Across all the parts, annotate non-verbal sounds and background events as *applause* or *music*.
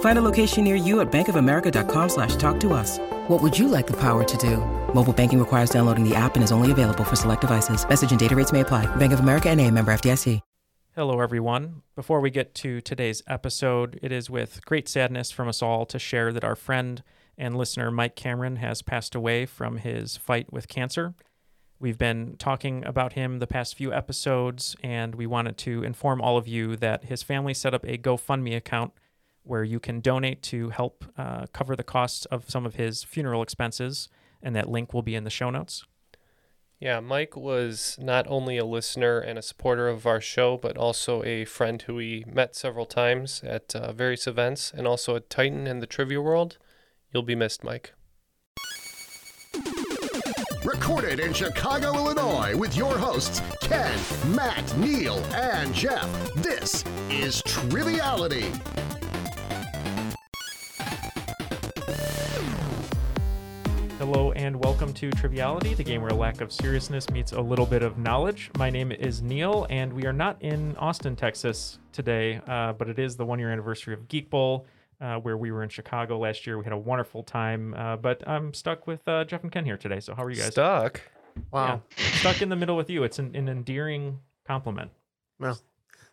Find a location near you at bankofamerica.com slash talk to us. What would you like the power to do? Mobile banking requires downloading the app and is only available for select devices. Message and data rates may apply. Bank of America and a member FDIC. Hello, everyone. Before we get to today's episode, it is with great sadness from us all to share that our friend and listener Mike Cameron has passed away from his fight with cancer. We've been talking about him the past few episodes, and we wanted to inform all of you that his family set up a GoFundMe account where you can donate to help uh, cover the costs of some of his funeral expenses, and that link will be in the show notes. Yeah, Mike was not only a listener and a supporter of our show, but also a friend who we met several times at uh, various events and also at Titan and the Trivia World. You'll be missed, Mike. Recorded in Chicago, Illinois, with your hosts, Ken, Matt, Neal, and Jeff. This is Triviality. Hello and welcome to Triviality, the game where a lack of seriousness meets a little bit of knowledge. My name is Neal, and we are not in Austin, Texas today, uh, but it is the one year anniversary of Geek Bowl, uh, where we were in Chicago last year. We had a wonderful time, uh, but I'm stuck with uh, Jeff and Ken here today. So, how are you guys? Stuck. Yeah, stuck in the middle with you. It's an, an endearing compliment. Well,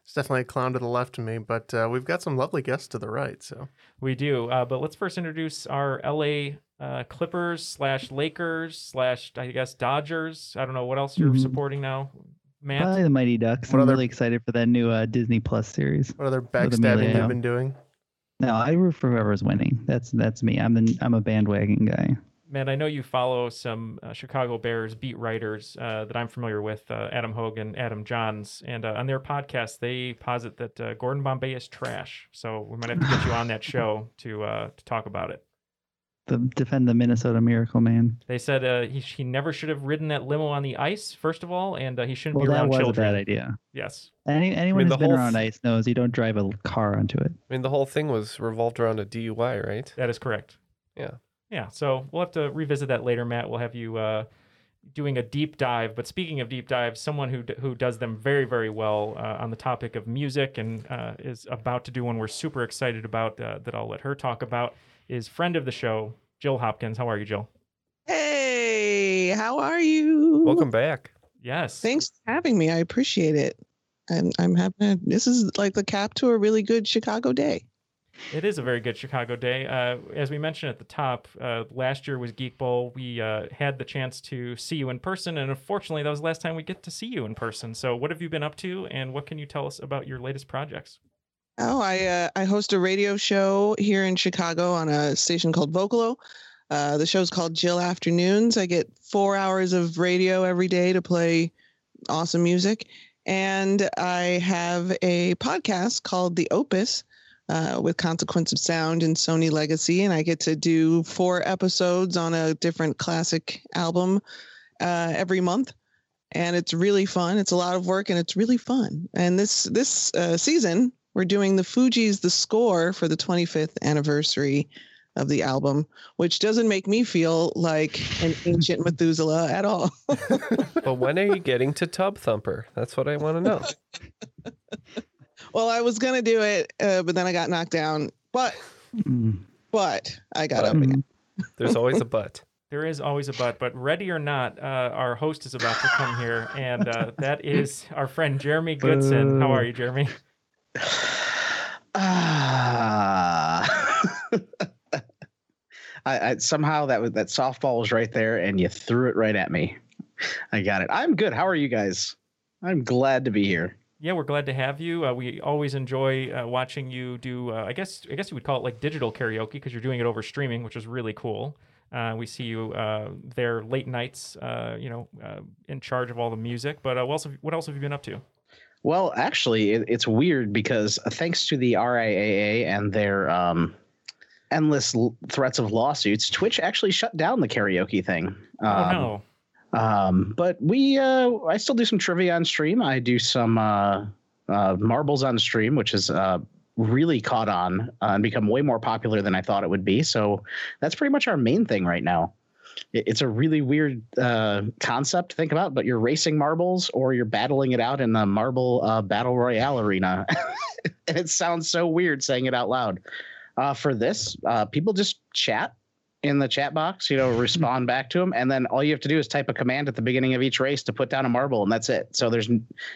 it's definitely a clown to the left of me, but uh, we've got some lovely guests to the right. So We do, uh, but let's first introduce our LA uh, Clippers slash Lakers slash I guess Dodgers. I don't know what else you're Mhm. supporting now, Matt. Probably the Mighty Ducks. What I'm other- really excited for that new uh, Disney Plus series. what other With backstabbing Emilio. you've been doing? No, I root for whoever's winning. That's that's me. I'm the I'm a bandwagon guy. Matt, I know you follow some uh, Chicago Bears beat writers uh, that I'm familiar with, uh, Adam Hogan, Adam Jahns, and uh, on their podcast they posit that uh, Gordon Bombay is trash. So we might have to get you on that *laughs* show to uh, to talk about it. The defend the Minnesota Miracle Man. They said uh, he he never should have ridden that limo on the ice, first of all, and uh, he shouldn't Well, be that around was children. a bad idea. Yes. Any anyone the who's been around th- ice knows you don't drive a car onto it. I mean, the whole thing was revolved around a DUI, right? That is correct. Yeah. Yeah. So we'll have to revisit that later, Matt. We'll have you uh, doing a deep dive. But speaking of deep dives, someone who d- who does them very very well uh, on the topic of music and uh, is about to do one we're super excited about uh, that I'll let her talk about is friend of the show Jill Hopkins. How are you, Jill? Hey, how are you? Welcome back. Yes. Thanks for having me. I appreciate it. I'm I'm having a, this is like the cap to a really good Chicago day. It is a very good Chicago day. Uh, as we mentioned at the top, uh, last year was Geek Bowl. We uh, had the chance to see you in person, and unfortunately, that was the last time we get to see you in person. So, what have you been up to, and what can you tell us about your latest projects? Oh, I uh, I host a radio show here in Chicago on a station called Vocalo. Uh, the show's called Jill Afternoons. I get four hours of radio every day to play awesome music, and I have a podcast called The Opus uh, with Consequence of Sound and Sony Legacy, and I get to do four episodes on a different classic album uh, every month. And it's really fun. It's a lot of work, and it's really fun. And this this uh, season, we're doing the Fugees' the score for the 25th anniversary of the album, which doesn't make me feel like an *laughs* ancient Methuselah at all. *laughs* But when are you getting to Tub Thumper? That's what I want to know. *laughs* well, I was gonna do it, uh, but then I got knocked down. But Mm. but I got But- up again. There's always a but. There is always a but, but ready or not, uh, our host is about to come here, and uh, that is our friend Jeremy Goodson. How are you, Jeremy? *sighs* Ah. *laughs* I, I somehow that was that softball was right there, and you threw it right at me. I got it. I'm good. How are you guys? I'm glad to be here. Yeah, we're glad to have you. Uh, we always enjoy uh, watching you do. Uh, I guess I guess you would call it like digital karaoke because you're doing it over streaming, which is really cool. Uh, we see you uh, there late nights, uh, you know, in charge of all the music. But else? What else have you been up to? Well, actually, it, it's weird because thanks to the RIAA and their um, endless l- threats of lawsuits, Twitch actually shut down the karaoke thing. oh Um, no! Um, but we, uh, I still do some trivia on stream. I do some uh, uh, marbles on stream, which is uh, really caught on uh, and become way more popular than I thought it would be. So that's pretty much our main thing right now. It, it's a really weird uh, concept to think about, but you're racing marbles or you're battling it out in the marble uh, battle royale arena, *laughs* and it sounds so weird saying it out loud. Uh, for this, uh, people just chat in the chat box, you know, *laughs* respond back to them, and then all you have to do is type a command at the beginning of each race to put down a marble, and that's it. So there's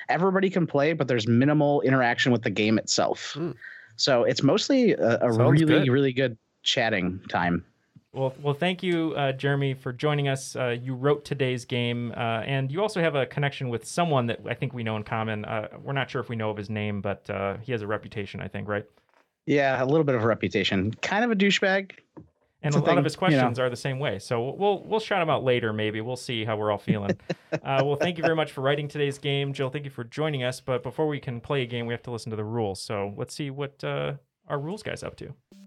everybody can play, but there's minimal interaction with the game itself. Hmm. So it's mostly a, a really, good. really good chatting time. Well, well, thank you, uh, Jeremy, for joining us. Uh, you wrote today's game, uh, and you also have a connection with someone that I think we know in common. Uh, we're not sure if we know of his name, but uh, he has a reputation, I think, right? Yeah, a little bit of a reputation. Kind of a douchebag. And It's a lot thing, of his you know. questions are the same way. So we'll we'll shout him out later. Maybe we'll see how we're all feeling. *laughs* uh, well, thank you very much for writing today's game, Jill. Thank you for joining us. But before we can play a game, we have to listen to the rules. So let's see what uh, our rules guy's up to.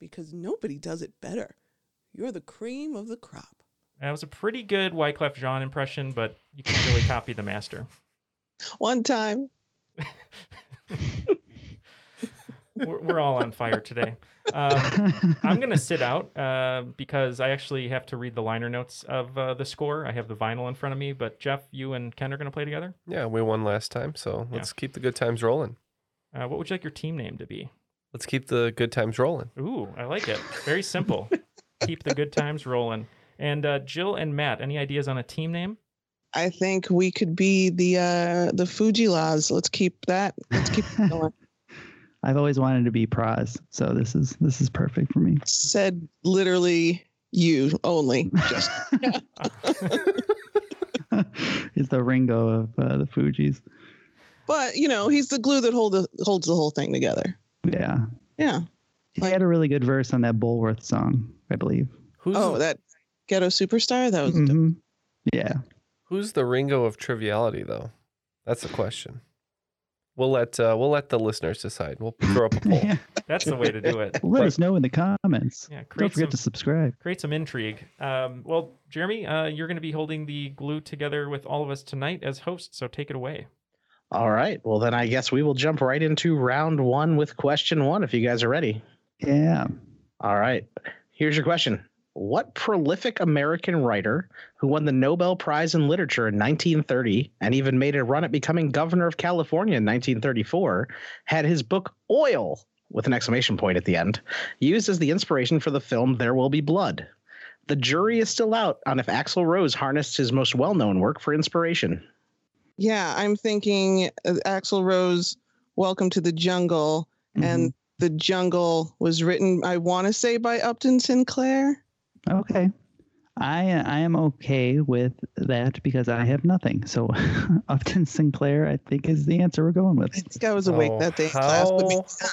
Because nobody does it better. You're the cream of the crop. That was a pretty good Wyclef Jean impression, but you can't really copy the master. One time. *laughs* We're, we're all on fire today. Um, I'm going to sit out uh, because I actually have to read the liner notes of uh, the score. I have the vinyl in front of me, but Jeff, you and Ken are going to play together. Yeah, we won last time, so let's keep the good times rolling. Uh, what would you like your team name to be? Let's keep the good times rolling. Ooh, I like it. Very simple. *laughs* Keep the good times rolling. And uh, Jill and Matt, any ideas on a team name? I think we could be the uh the Fuji laws. Let's keep that. Let's keep going. *laughs* I've always wanted to be Pras, so this is this is perfect for me. Said literally you only. Just *laughs* He's the Ringo of uh, the Fugees. but you know, he's the glue that hold the, holds the whole thing together. Yeah, Yeah. he had a really good verse on that Bulworth song, I believe. Who's Oh, that ghetto superstar? That was Mhm. Yeah, who's the Ringo of triviality though? That's the question. We'll let uh, we'll let the listeners decide. We'll throw up a poll. *laughs* yeah. That's the way to do it. Let us know in the comments. Yeah, Don't forget some, to subscribe. create some intrigue. Um, well, Jeremy, uh, you're going to be holding the glue together with all of us tonight as hosts, so take it away. All right. Well, then I guess we will jump right into round one with question one if you guys are ready. Yeah. All right. Here's your question. What prolific American writer who won the Nobel Prize in Literature in 1930 and even made a run at becoming governor of California in 1934 had his book Oil, with an exclamation point at the end, used as the inspiration for the film There Will Be Blood? The jury is still out on if Axl Rose harnessed his most well known work for inspiration. Yeah, I'm thinking uh, Axl Rose, Welcome to the Jungle, and the Jungle was written, I want to say, by Upton Sinclair. Okay. I I am okay with that because I have nothing. So *laughs* Upton Sinclair, I think, is the answer we're going with. I think I was awake Oh, that day in class. But maybe how-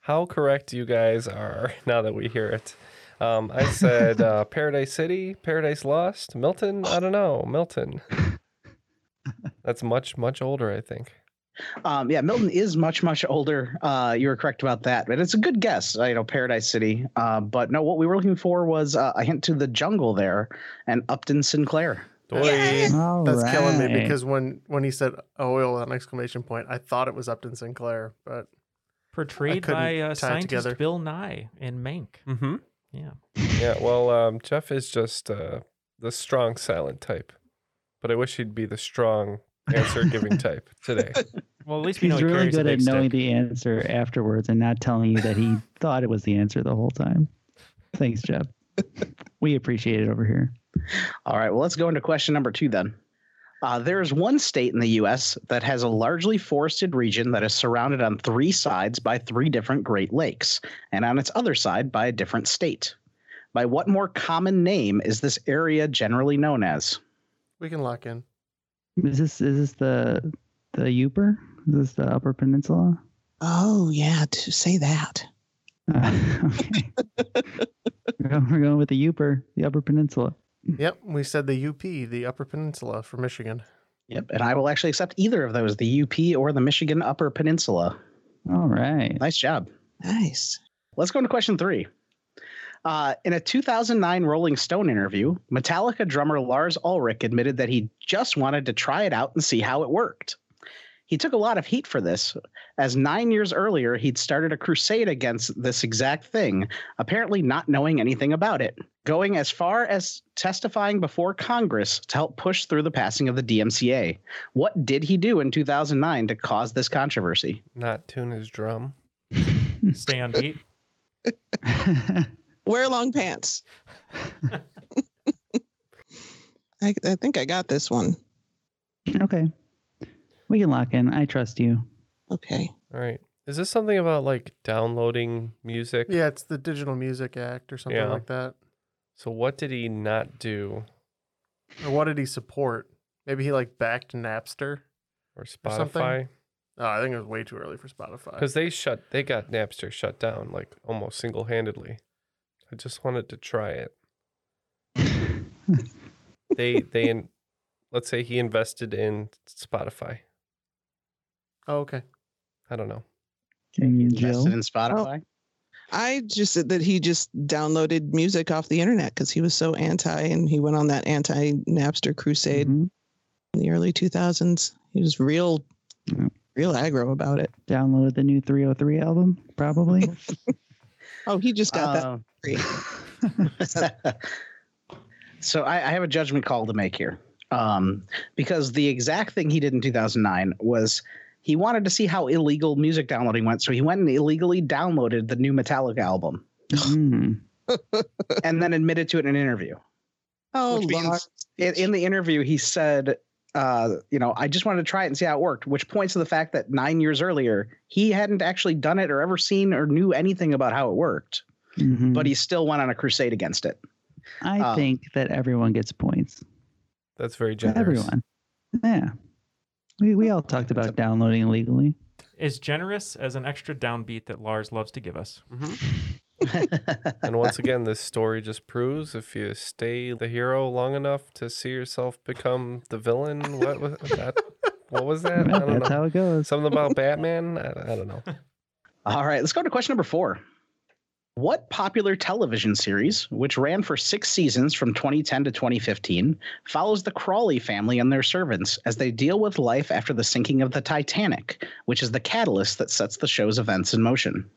How correct you guys are *laughs* now that we hear it. Um, I said *laughs* uh, Paradise City, Paradise Lost, Milton. I don't know, Milton. That's much much older, I think. Um, yeah, Milton is much, much older. Uh, you were correct about that, but it's a good guess. Uh, you know, Paradise City. Uh, but no, what we were looking for was uh, a hint to the jungle there and Upton Sinclair. Doy. All That's killing me because when when he said oil an exclamation point, I thought it was Upton Sinclair, but Portrayed by uh, scientist together. Bill Nye in Mank. Mm-hmm. Yeah. Yeah. Well, um, Jeff is just uh, the strong silent type, but I wish he'd be the strong answer giving *laughs* type today. Well, at least we know He's he really good at knowing stick. the answer afterwards and not telling you that he *laughs* thought it was the answer the whole time. Thanks, Jeb. we appreciate it over here. All right, well, let's go into question number two then. Uh, there is one state in the U.S. that has a largely forested region that is surrounded on three sides by three different Great Lakes, and on its other side by a different state. By what more common name is this area generally known as? We can lock in. Is this is this the the Uper? Is this the Upper Peninsula? Oh yeah, to say that. Uh, *laughs* okay. we're, going, we're going with the Uper, the Upper Peninsula. Yep, we said the UP, the Upper Peninsula for Michigan. Yep, and I will actually accept either of those, the UP or the Michigan Upper Peninsula. All right. Nice job. Nice. Let's go into question three. Uh, in a 2009 Rolling Stone interview, Metallica drummer Lars Ulrich admitted that he just wanted to try it out and see how it worked. He took a lot of heat for this, as nine years earlier he'd started a crusade against this exact thing, apparently not knowing anything about it, going as far as testifying before Congress to help push through the passing of the DMCA. What did he do in 2009 to cause this controversy? Not tune his drum. Stay on beat. Wear long pants. *laughs* I, I think I got this one. okay. We can lock in. I trust you. Okay. All right. Is this something about like downloading music? Yeah, it's the Digital Music Act or something Yeah. like that. So what did he not do? Or what did he support? Maybe he like backed Napster. Or something? Spotify? Oh, I think it was way too early for Spotify. Because they shut, they got Napster shut down like almost single handedly. I just wanted to try it. *laughs* They, they, in, let's say he invested in Spotify. Oh, okay. I don't know. Jill? Invested in Spotify? I just said that he just downloaded music off the internet because he was so anti, and he went on that anti Napster crusade Mhm. in the early 2000s. He was real, Yeah. real aggro about it. Downloaded the new 303 album, probably. *laughs* Oh, he just got that. Uh, free. *laughs* so I, I have a judgment call to make here, um, because the exact thing he did in 2009 was he wanted to see how illegal music downloading went, so he went and illegally downloaded the new Metallica album Mm. and then admitted to it in an interview. Oh, which means in, in the interview he said, uh, you know, I just wanted to try it and see how it worked, which points to the fact that nine years earlier he hadn't actually done it or ever seen or knew anything about how it worked, Mhm. but he still went on a crusade against it. I uh, think that everyone gets points. That's very generous. Everyone. Yeah. We, we all talked about downloading illegally. Is generous as an extra downbeat that Lars loves to give us. *laughs* And once again, this story just proves if you stay the hero long enough to see yourself become the villain. What was that? What was that? I don't that's know. how it goes. Something about Batman? I, I don't know. All right, let's go to question number four. What popular television series, which ran for six seasons from 2010 to 2015, follows the Crawley family and their servants as they deal with life after the sinking of the Titanic, which is the catalyst that sets the show's events in motion?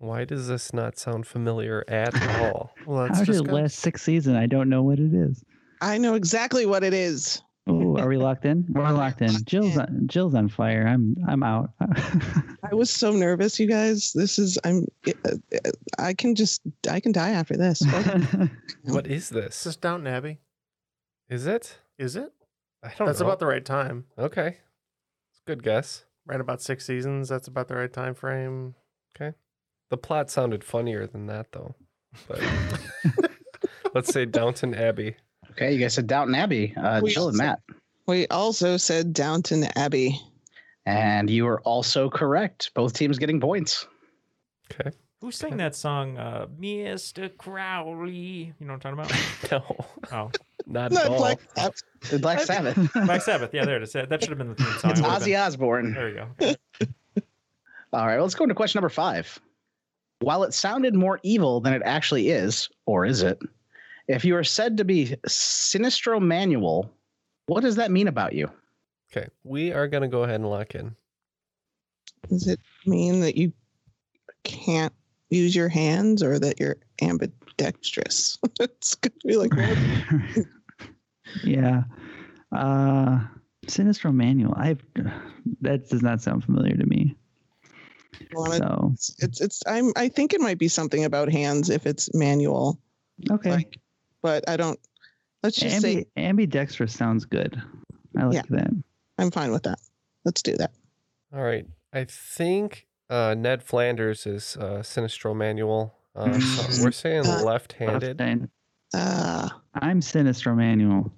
Why does this not sound familiar at *laughs* all? Well, that's How did just it good. last six seasons? I don't know what it is. I know exactly what it is. Oh, are we locked in? *laughs* We're locked in. Jill's on, Jill's on fire. I'm I'm out. *laughs* I was so nervous, you guys. This is I'm. uh, I can just I can die after this. What is It's this? just Downton Abbey. Is it? Is it? I don't That's know. about the right time. Okay. It's a good guess. Right about six seasons. That's about the right time frame. The plot sounded funnier than that, though. But *laughs* let's say Downton Abbey. Okay, you guys said Downton Abbey, uh, We Jill and also- Matt. we also said Downton Abbey. And you are also correct. Both teams getting points. Okay. Who sang that song, uh, Mr. Crowley? You know what I'm talking about? *laughs* No. Oh, not at Not all. Black Sabbath. The Black Sabbath. *laughs* Black Sabbath. Yeah, there it is. That should have been the theme song. It's It would've Ozzy Osbourne. There we go. Okay. All right, let's go into question number five. While it sounded more evil than it actually is, or is it? If you are said to be Sinistro Manual, what does that mean about you? Okay, we are gonna go ahead and lock in. Does it mean that you can't use your hands or that you're ambidextrous? *laughs* it's gonna be like *laughs* yeah. Uh, Sinistro Manual. I've that does not sound familiar to me. Well, So it's, it's it's I'm I think it might be something about hands if it's manual, okay. like, but I don't. Let's just say ambidextrous sounds good. I like Yeah. that. I'm fine with that. Let's do that. All right. I think uh, Ned Flanders is uh, Sinistro Manual. Uh, so *laughs* we're saying Uh, left-handed. Left-hand- Uh, I'm Sinistro Manual.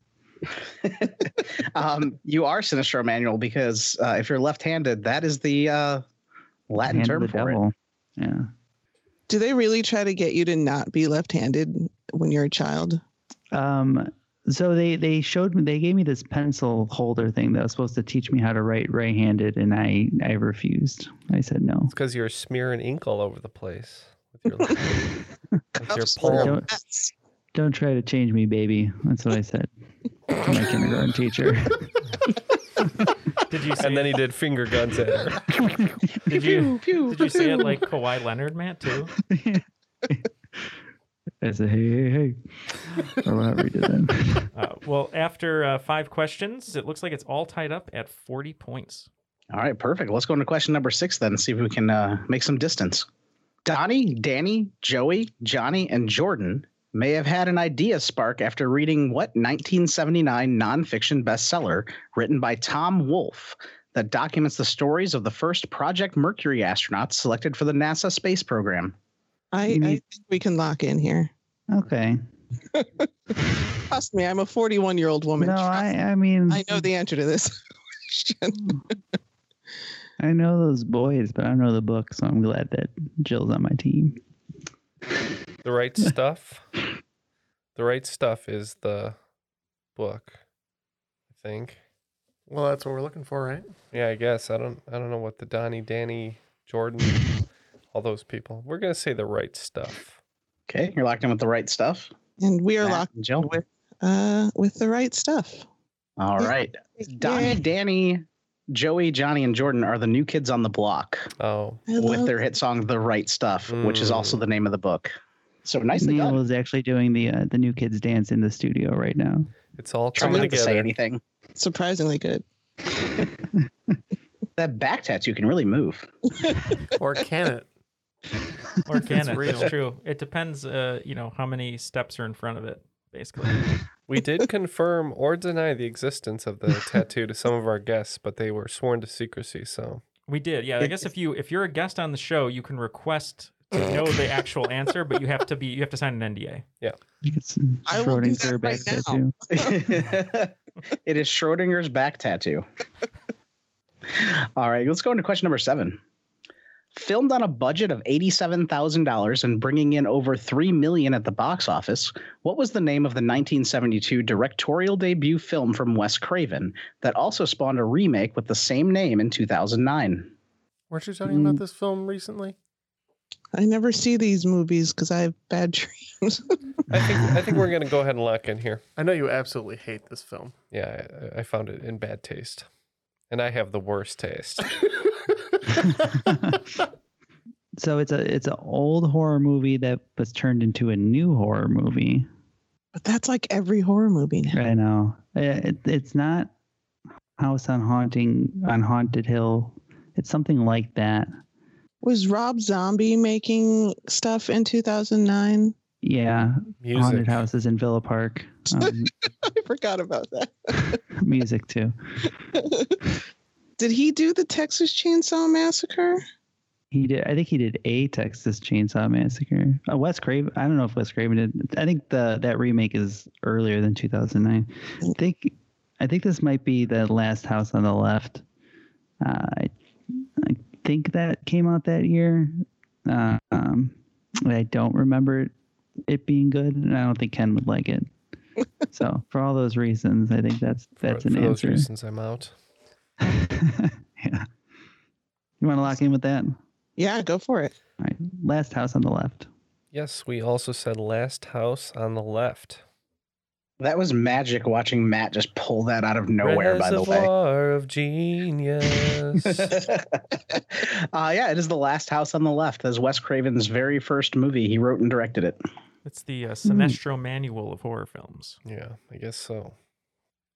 *laughs* um, you are Sinistro Manual because uh, if you're left-handed, that is the uh, Latin Hand term the for it. Yeah. do they really try to get you to not be left-handed when you're a child? Um, so they they showed me they gave me this pencil holder thing that was supposed to teach me how to write right-handed, and I I refused. I said no. It's because you're smearing ink all over the place with your, *laughs* with your palm. Don't- Don't try to change me, baby. That's what I said to my kindergarten teacher. *laughs* *laughs* Did you *laughs* say And then he did finger guns at her. *laughs* did you did you say it like Kawhi Leonard, Matt, too? *laughs* I said, hey, hey, hey. Or whatever he did then. Uh, well, after uh, five questions, it looks like it's all tied up at 40 points. All right, perfect. Let's go into question number six then and see if we can uh, make some distance. Donnie, Danny, Joey, Johnny, and Jordan may have had an idea spark after reading what 1979 nonfiction bestseller written by Tom Wolfe that documents the stories of the first Project Mercury astronauts selected for the NASA space program. I, I think we can lock in here. Okay. *laughs* Trust me, I'm a 41 year old woman. No, I, I mean, I know the answer to this question. *laughs* I know those boys, but I don't know the book, so I'm glad that Jill's on my team. The right stuff. The right stuff is the book. I think. Well, that's what we're looking for, right? Yeah, I guess. I don't. I don't know what the Donnie, Danny, Jordan, *laughs* all those people. We're gonna say the right stuff. Okay, you're locked in with the right stuff. and we are Matt locked and Jill. with uh with the right stuff. All Yeah. right. Donnie, Yeah, Danny, Joey, Johnny, and Jordan are the new kids on the block Oh, with their hit song "The Right Stuff," which is also Mm. the name of the book. So nicely Neal done. is actually doing the uh, the new kids dance in the studio right now. it's all Try coming not to say anything. surprisingly good. *laughs* That back tattoo can really move. *laughs* Or can it? Or can It's it? real. It's true. It depends, uh, you know, how many steps are in front of it, basically. *laughs* We did confirm or deny the existence of the tattoo to some of our guests, but they were sworn to secrecy. So We did, yeah. I guess if you if you're a guest on the show, you can request to mm. know the actual answer, but you have to be you have to sign an NDA. It's I will do Schrodinger's that back right now. tattoo. *laughs* *laughs* it is Schrodinger's back tattoo. All right, let's go into question number seven. Filmed on a budget of eighty-seven thousand dollars and bringing in over three million at the box office, what was the name of the 1972 directorial debut film from Wes Craven that also spawned a remake with the same name in 2009? Weren't you talking about mm. this film recently? I never see these movies because I have bad *laughs* dreams. I think I think we're gonna go ahead and lock in here. I know you absolutely hate this film. Yeah, I, I found it in bad taste, and I have the worst taste. *laughs* so it's a it's an old horror movie that was turned into a new horror movie. but that's like every horror movie now. I know it, it's not House on Haunting on Haunted Hill. It's something like that. Was Rob Zombie making stuff in 2009? Yeah, Music. haunted houses in Villa Park. Um, *laughs* I forgot about that. *laughs* music too. *laughs* Did he do the Texas Chainsaw Massacre? He did. I think he did a Texas Chainsaw Massacre. Uh, Wes Craven. I don't know if Wes Craven did. I think the that remake is earlier than 2009. I think. I think this might be the Last House on the Left. Uh, I, I think that came out that year. Uh, um, I don't remember it, it being good, and I don't think Ken would like it. *laughs* so for all those reasons, I think that's that's for, an for those answer. reasons, I'm out. *laughs* yeah. You want to lock in with that? Yeah, go for it. right. Last house on the left. Yes, we also said last house on the left. That was magic watching Matt just pull that out of nowhere, by the way. Reservoir of genius. *laughs* uh, yeah, it is The Last House on the Left. That's Wes Craven's very first movie. He wrote and directed it. It's the uh, Sinestro manual of horror films. yeah, I guess so.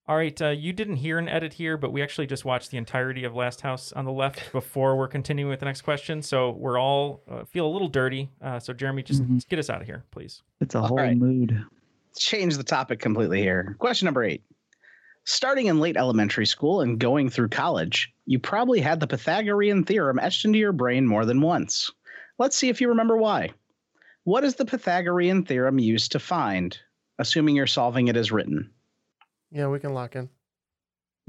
All right, uh, you didn't hear an edit here, but we actually just watched the entirety of Last House on the Left *laughs* before we're continuing with the next question. So we're all uh, feel a little dirty. Uh, so Jeremy, just, Mhm. just get us out of here, please. It's a All whole right. mood. Let's change the topic completely here. Question number eight. Starting in late elementary school and going through college, you probably had the Pythagorean theorem etched into your brain more than once. Let's see if you remember why. What is the Pythagorean theorem used to find, assuming you're solving it as written? Yeah, we can lock in.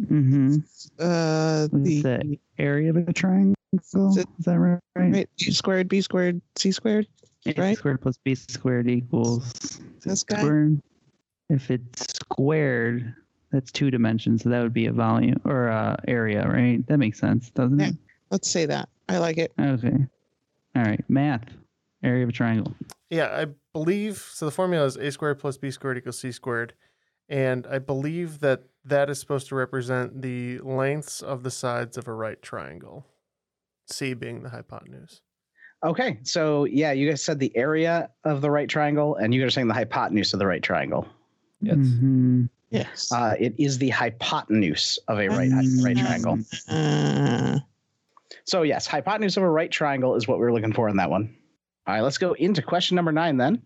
Mm-hmm. Uh, the the area of a triangle? Is it- that right? right, a squared, b squared, c squared. A right? squared plus b squared equals c This guy? squared. If it's squared, that's two dimensions, so that would be a volume or a area, right? That makes sense, doesn't Yeah. it? Let's say that. I like it. Okay. All right. Math. Area of a triangle. Yeah, I believe so. The formula is a squared plus b squared equals c squared, and I believe that that is supposed to represent the lengths of the sides of a right triangle. C being the hypotenuse. Okay, so yeah, you guys said the area of the right triangle, and you guys are saying the hypotenuse of the right triangle. Yes. Mhm. Yes. Uh, it is the hypotenuse of a right right triangle. Uh, So yes, hypotenuse of a right triangle is what we were looking for in that one. All right, let's go into question number nine then,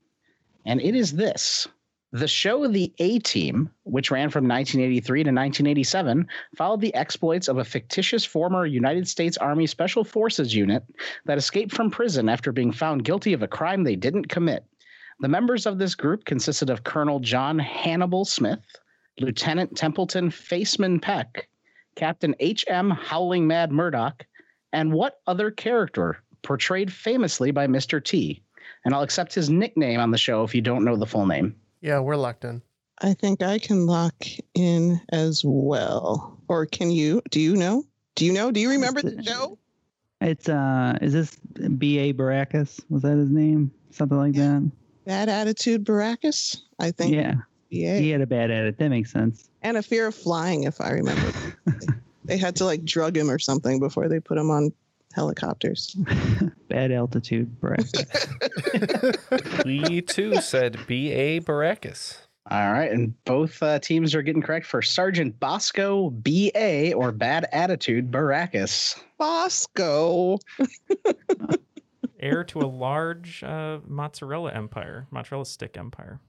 and it is this: the show The A Team, which ran from 1983 to 1987, followed the exploits of a fictitious former United States Army Special Forces unit that escaped from prison after being found guilty of a crime they didn't commit. The members of this group consisted of Colonel John Hannibal Smith, Lieutenant Templeton Faceman Peck, Captain H.M. Howling Mad Murdoch, and what other character portrayed famously by Mr. T? And I'll accept his nickname on the show if you don't know the full name. Yeah, we're locked in. I think I can lock in as well. Or can you? Do you know? Do you know? Do you remember the show? It's uh is this B.A. Baracus? Was that his name? Something like that? Bad Attitude Baracus? I think. Yeah. BA. He had a bad edit. That makes sense. And a fear of flying, if I remember. *laughs* they had to like drug him or something before they put him on helicopters. *laughs* bad altitude Baracus. *laughs* we too said B.A. Baracus. All right, and both uh, teams are getting correct for Sergeant Bosco B.A. or Bad Attitude Baracus. Bosco. Heir to a large uh, mozzarella empire, mozzarella stick empire.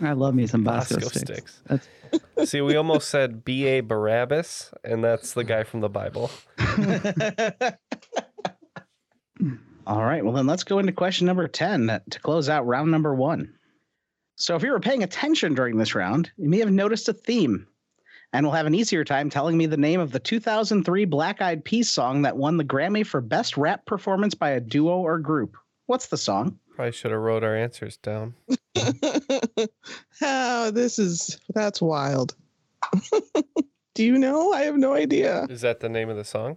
I love me some Bosco, Bosco sticks. sticks. That's *laughs* See, we almost said B.A. Barabbas, and that's the guy from the Bible. *laughs* All right, well, then let's go into question number 10 to close out round number one. So, if you were paying attention during this round, you may have noticed a theme and will have an easier time telling me the name of the 2003 Black Eyed Peas song that won the Grammy for Best Rap Performance by a Duo or Group. What's the song? Probably should have wrote our answers down. oh, *laughs* this is that's wild. *laughs* Do you know? I have no idea. Is that the name of the song?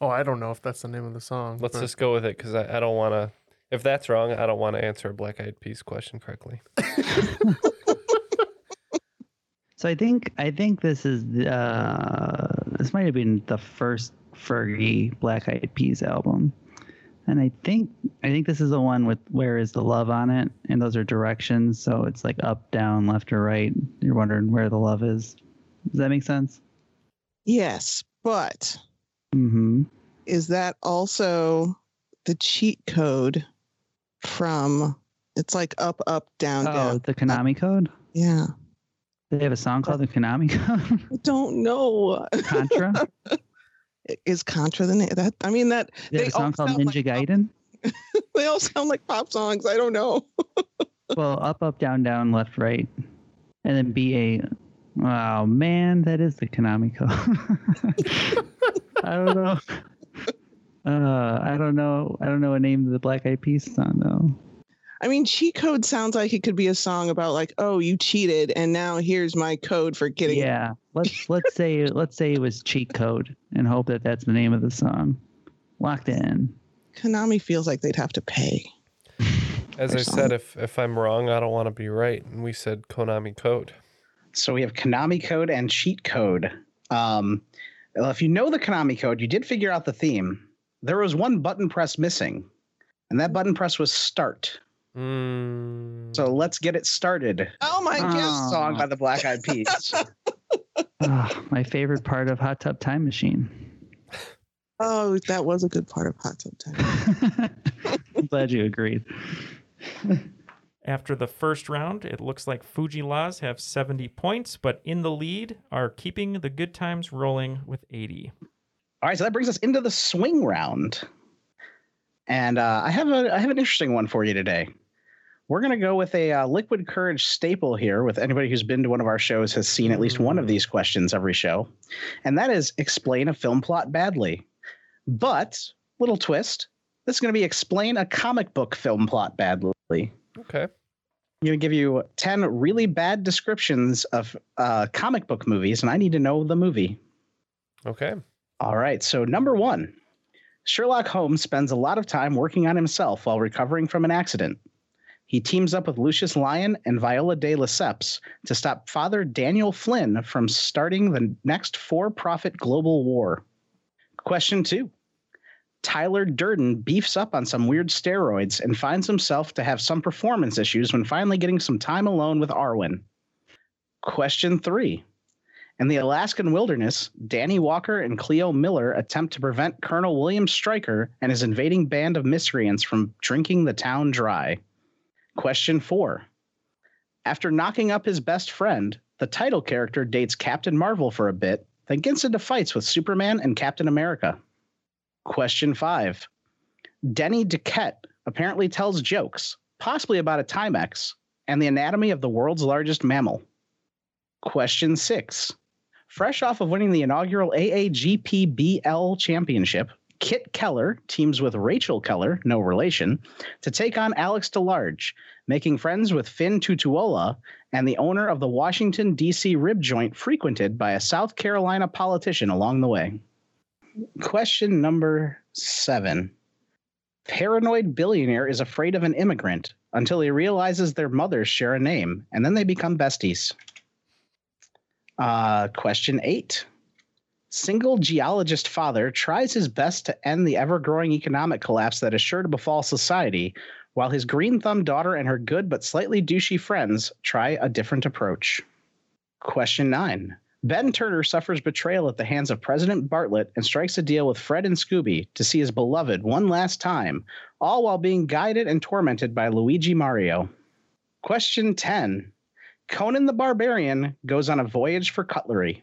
Oh, I don't know if that's the name of the song. Let's but- just go with it because I, I don't want to. If that's wrong, I don't want to answer a Black Eyed Peas question correctly. *laughs* So I think I think this is uh, this might have been the first Fergie Black Eyed Peas album, and I think I think this is the one with "Where Is the Love" on it, and those are directions, so it's like up, down, left, or right. You're wondering where the love is. Does that make sense? Yes, but Mm-hmm. is that also the cheat code from it's like up, up, down, Oh, down. the Konami code. Yeah. They have a song called the Konami *laughs* code. I don't know. Contra. *laughs* Is Contra the name? That I mean that They a all song called sound Ninja like Gaiden. *laughs* they all sound like pop songs. I don't know. *laughs* Well, up, up, down, down, left, right, and then B A. Wow, man, that is the Konami code. *laughs* I don't know. Uh, I don't know. I don't know a name of the Black Eyed Peas song though. I mean, cheat code sounds like it could be a song about like, oh, you cheated, and now here's my code for getting. Yeah, let's let's say let's say it was cheat code and hope that that's the name of the song. Locked in. Konami feels like they'd have to pay. As Or I said, if if I'm wrong, I don't want to be right. And we said Konami code. So we have Konami code and cheat code. Um, well, if you know the Konami code, you did figure out the theme. There was one button press missing, and that button press was start. Mm. So let's get it started. Oh my god. Song by the Black Eyed Peas. *laughs* Ah, my favorite part of Hot Tub Time Machine. Oh, that was a good part of Hot Tub Time. I'm *laughs* glad you agreed. After the first round, it looks like Fuji Laws have 70 points, but in the lead are keeping the good times rolling with 80. All right, so that brings us into the swing round, and uh, I have a I have an interesting one for you today. We're gonna go with a uh, liquid courage staple here. With anybody who's been to one of our shows has seen at least one of these questions every show, and that is explain a film plot badly. But little twist, this is gonna be explain a comic book film plot badly. Okay. I'm going to give you 10 really bad descriptions of uh, comic book movies, and I need to know the movie. Okay. All right. So, number one Sherlock Holmes spends a lot of time working on himself while recovering from an accident. He teams up with Lucius Lyon and Viola de Lesseps to stop Father Daniel Flynn from starting the next for profit global war. Question two Tyler Durden beefs up on some weird steroids and finds himself to have some performance issues when finally getting some time alone with Arwen. Question three. In the Alaskan wilderness, Danny Walker and Cleo Miller attempt to prevent Colonel William Stryker and his invading band of miscreants from drinking the town dry. Question four. After knocking up his best friend, the title character dates Captain Marvel for a bit, then gets into fights with Superman and Captain America. Question five. Denny Duquette apparently tells jokes, possibly about a Timex and the anatomy of the world's largest mammal. Question six. Fresh off of winning the inaugural AAGPBL championship, Kit Keller teams with Rachel Keller, no relation, to take on Alex DeLarge, making friends with Finn Tutuola and the owner of the Washington, D.C. rib joint frequented by a South Carolina politician along the way. Question number seven. Paranoid billionaire is afraid of an immigrant until he realizes their mothers share a name, and then they become besties. Uh, question eight. Single geologist father tries his best to end the ever growing economic collapse that is sure to befall society, while his green thumb daughter and her good but slightly douchey friends try a different approach. Question nine. Ben Turner suffers betrayal at the hands of President Bartlet and strikes a deal with Fred and Scooby to see his beloved one last time, all while being guided and tormented by Luigi Mario. Question 10. Conan the Barbarian goes on a voyage for cutlery.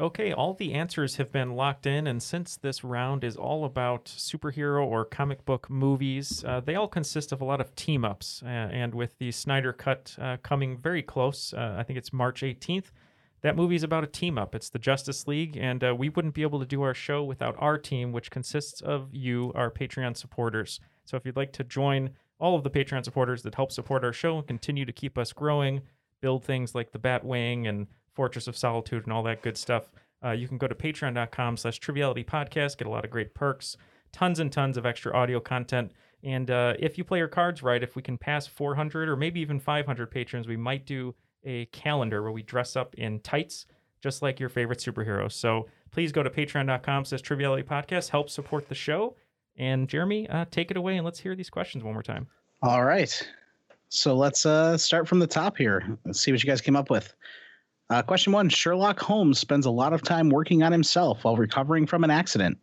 Okay, all the answers have been locked in, and since this round is all about superhero or comic book movies, uh, they all consist of a lot of team ups. Uh, and with the Snyder Cut uh, coming very close, uh, I think it's March 18th, that movie is about a team up. It's the Justice League, and uh, we wouldn't be able to do our show without our team, which consists of you, our Patreon supporters. So if you'd like to join all of the Patreon supporters that help support our show and continue to keep us growing, build things like the Batwing and Fortress of Solitude and all that good stuff, Uh, you can go to patreon.com slash triviality podcast, get a lot of great perks, tons and tons of extra audio content. And uh, if you play your cards right, if we can pass 400 or maybe even 500 patrons, we might do a calendar where we dress up in tights, just like your favorite superheroes. So please go to patreon.com slash triviality podcast, help support the show. And Jeremy, uh, take it away and let's hear these questions one more time. All right. So let's uh, start from the top here. Let's see what you guys came up with. Uh, question one Sherlock Holmes spends a lot of time working on himself while recovering from an accident.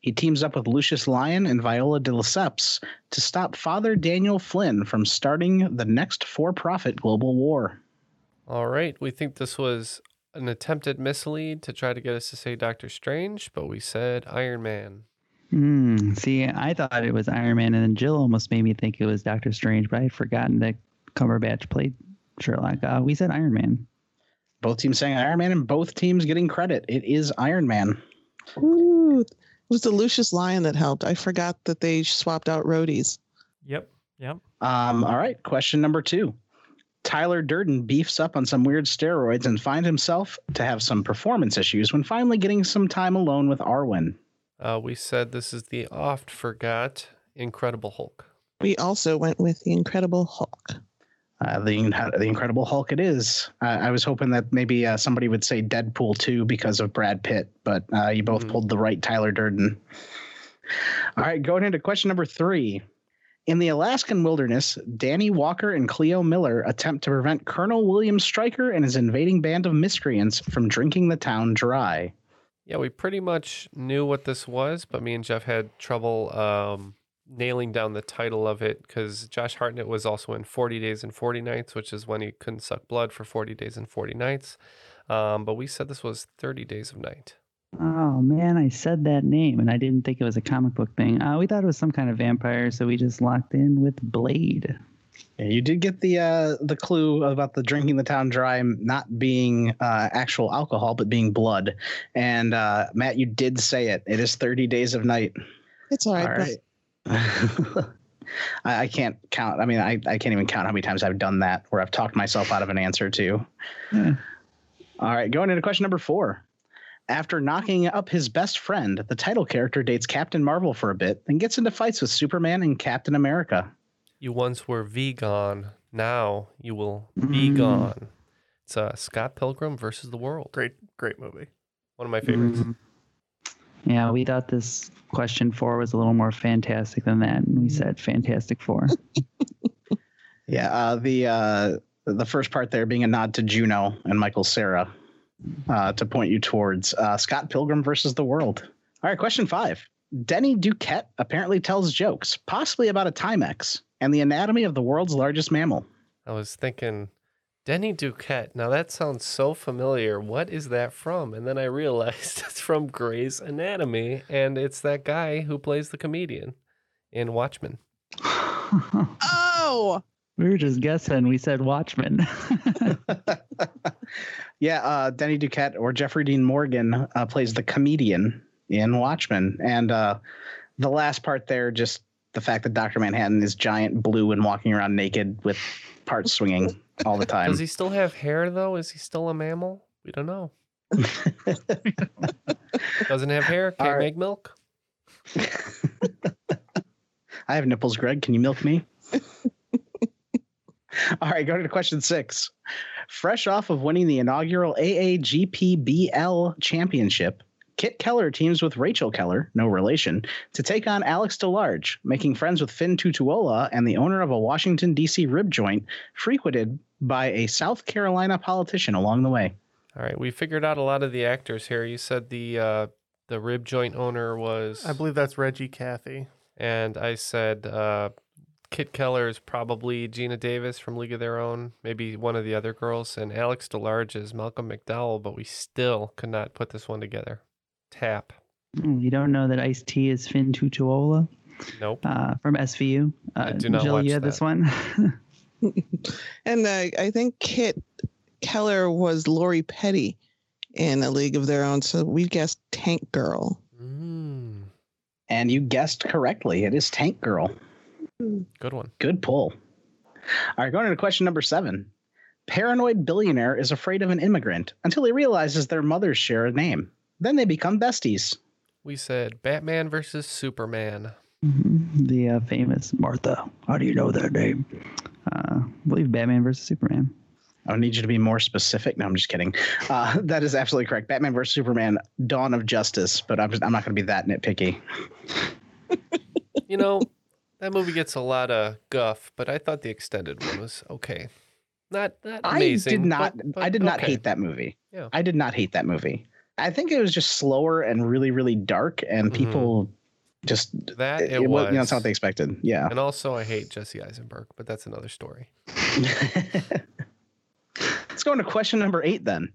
He teams up with Lucious Lyon and Viola de Lesseps to stop Father Daniel Flynn from starting the next for profit global war. All right. We think this was an attempted mislead to try to get us to say Doctor Strange, but we said Iron Man. Hmm. See, I thought it was Iron Man, and then Jill almost made me think it was Doctor Strange, but I had forgotten that Cumberbatch played Sherlock. Uh, we said Iron Man. Both teams saying Iron Man and both teams getting credit. It is Iron Man. Ooh, it was the Lucious Lyon that helped. I forgot that they swapped out roadies. Yep. Yep. Um, all right. Question number two. Tyler Durden beefs up on some weird steroids and finds himself to have some performance issues when finally getting some time alone with Arwen. Uh, we said this is the oft forgot Incredible Hulk. We also went with the Incredible Hulk. Uh, the the Incredible Hulk. It is. Uh, I was hoping that maybe uh, somebody would say Deadpool 2 because of Brad Pitt, but uh, you both Mhm. pulled the right Tyler Durden. All right, going into question number three. In the Alaskan wilderness, Danny Walker and Cleo Miller attempt to prevent Colonel William Stryker and his invading band of miscreants from drinking the town dry. Yeah, we pretty much knew what this was, but me and Jeff had trouble um, nailing down the title of it because Josh Hartnett was also in 40 Days and 40 Nights, which is when he couldn't suck blood for 40 days and 40 nights. Um, but we said this was 30 Days of Night. Oh man, I said that name and I didn't think it was a comic book thing. Uh, we thought it was some kind of vampire, so we just locked in with Blade. Yeah, you did get the uh, the clue about the drinking the town dry not being uh, actual alcohol, but being blood. And uh, Matt, you did say it. It is 30 days of night. It's all right. All but right. *laughs* I, I can't count. I mean, I, I can't even count how many times I've done that where I've talked myself out of an answer too. Yeah. All right, going into question number four. After knocking up his best friend, the title character dates Captain Marvel for a bit, then gets into fights with Superman and Captain America. You once were vegan, now you will be Mm. gone. It's uh, Scott Pilgrim versus the World. Great, great movie. One of my favorites. Mm. Yeah, we thought this question four was a little more fantastic than that, and we said Fantastic Four. *laughs* Yeah, uh, the uh, the first part there being a nod to Juno and Michael Cera uh, to point you towards uh, Scott Pilgrim versus the World. All right, question five. Denny Duquette apparently tells jokes, possibly about a Timex and the anatomy of the world's largest mammal. I was thinking, Denny Duquette. Now that sounds so familiar. What is that from? And then I realized *laughs* it's from Grey's Anatomy, and it's that guy who plays the comedian in Watchmen. *laughs* oh, we were just guessing. We said Watchmen. *laughs* Yeah, uh, Denny Duquette or Jeffrey Dean Morgan uh, plays the comedian in Watchmen, and uh, the last part there, just the fact that Doctor Manhattan is giant, blue, and walking around naked with parts swinging all the time. Does he still have hair though? Is he still a mammal? We don't know. *laughs* Doesn't have hair. Can't right. make milk. *laughs* I have nipples, Greg. Can you milk me? *laughs* All right, going to question six. Fresh off of winning the inaugural AAGPBL championship, Kit Keller teams with Rachel Keller, no relation, to take on Alex DeLarge, making friends with Finn Tutuola and the owner of a Washington, D.C. rib joint, frequented by a South Carolina politician along the way. All right, we figured out a lot of the actors here. You said the uh, the rib joint owner was, I believe that's Reggie Cathy. and I said uh, Kit Keller is probably Geena Davis from League of Their Own, maybe one of the other girls, and Alex DeLarge is Malcolm McDowell, but we still could not put this one together. Tap. Oh, you don't know that Ice T is Finn Tutuola Nope. uh, from SVU. Uh, I do not Jill, watch you had this one. *laughs* *laughs* and uh, I think Kit Keller was Lori Petty in A League of Their Own. So we guessed Tank Girl. Mm, And you guessed correctly. It is Tank Girl. good one. Good pull. All right, going into question number seven. Paranoid billionaire is afraid of an immigrant until he realizes their mothers share a name. Then they become besties. We said Batman versus Superman. Mhm. The uh, famous Martha. How do you know that name? Uh, I believe Batman versus Superman. I need you to be more specific. No, I'm just kidding. Uh, *laughs* that is absolutely correct. Batman versus Superman: Dawn of Justice. But I'm, just, I'm not going to be that nitpicky. *laughs* You know, that movie gets a lot of guff, but I thought the extended one was okay. Not not amazing. I did not. but- but I did not okay. hate that movie. Yeah. I did not hate that movie. I think it was just slower and really, really dark, and Mhm. people just That it, it, was. You know, not what they expected. Yeah. And also, I hate Jesse Eisenberg, but that's another story. *laughs* Let's go into question number eight then.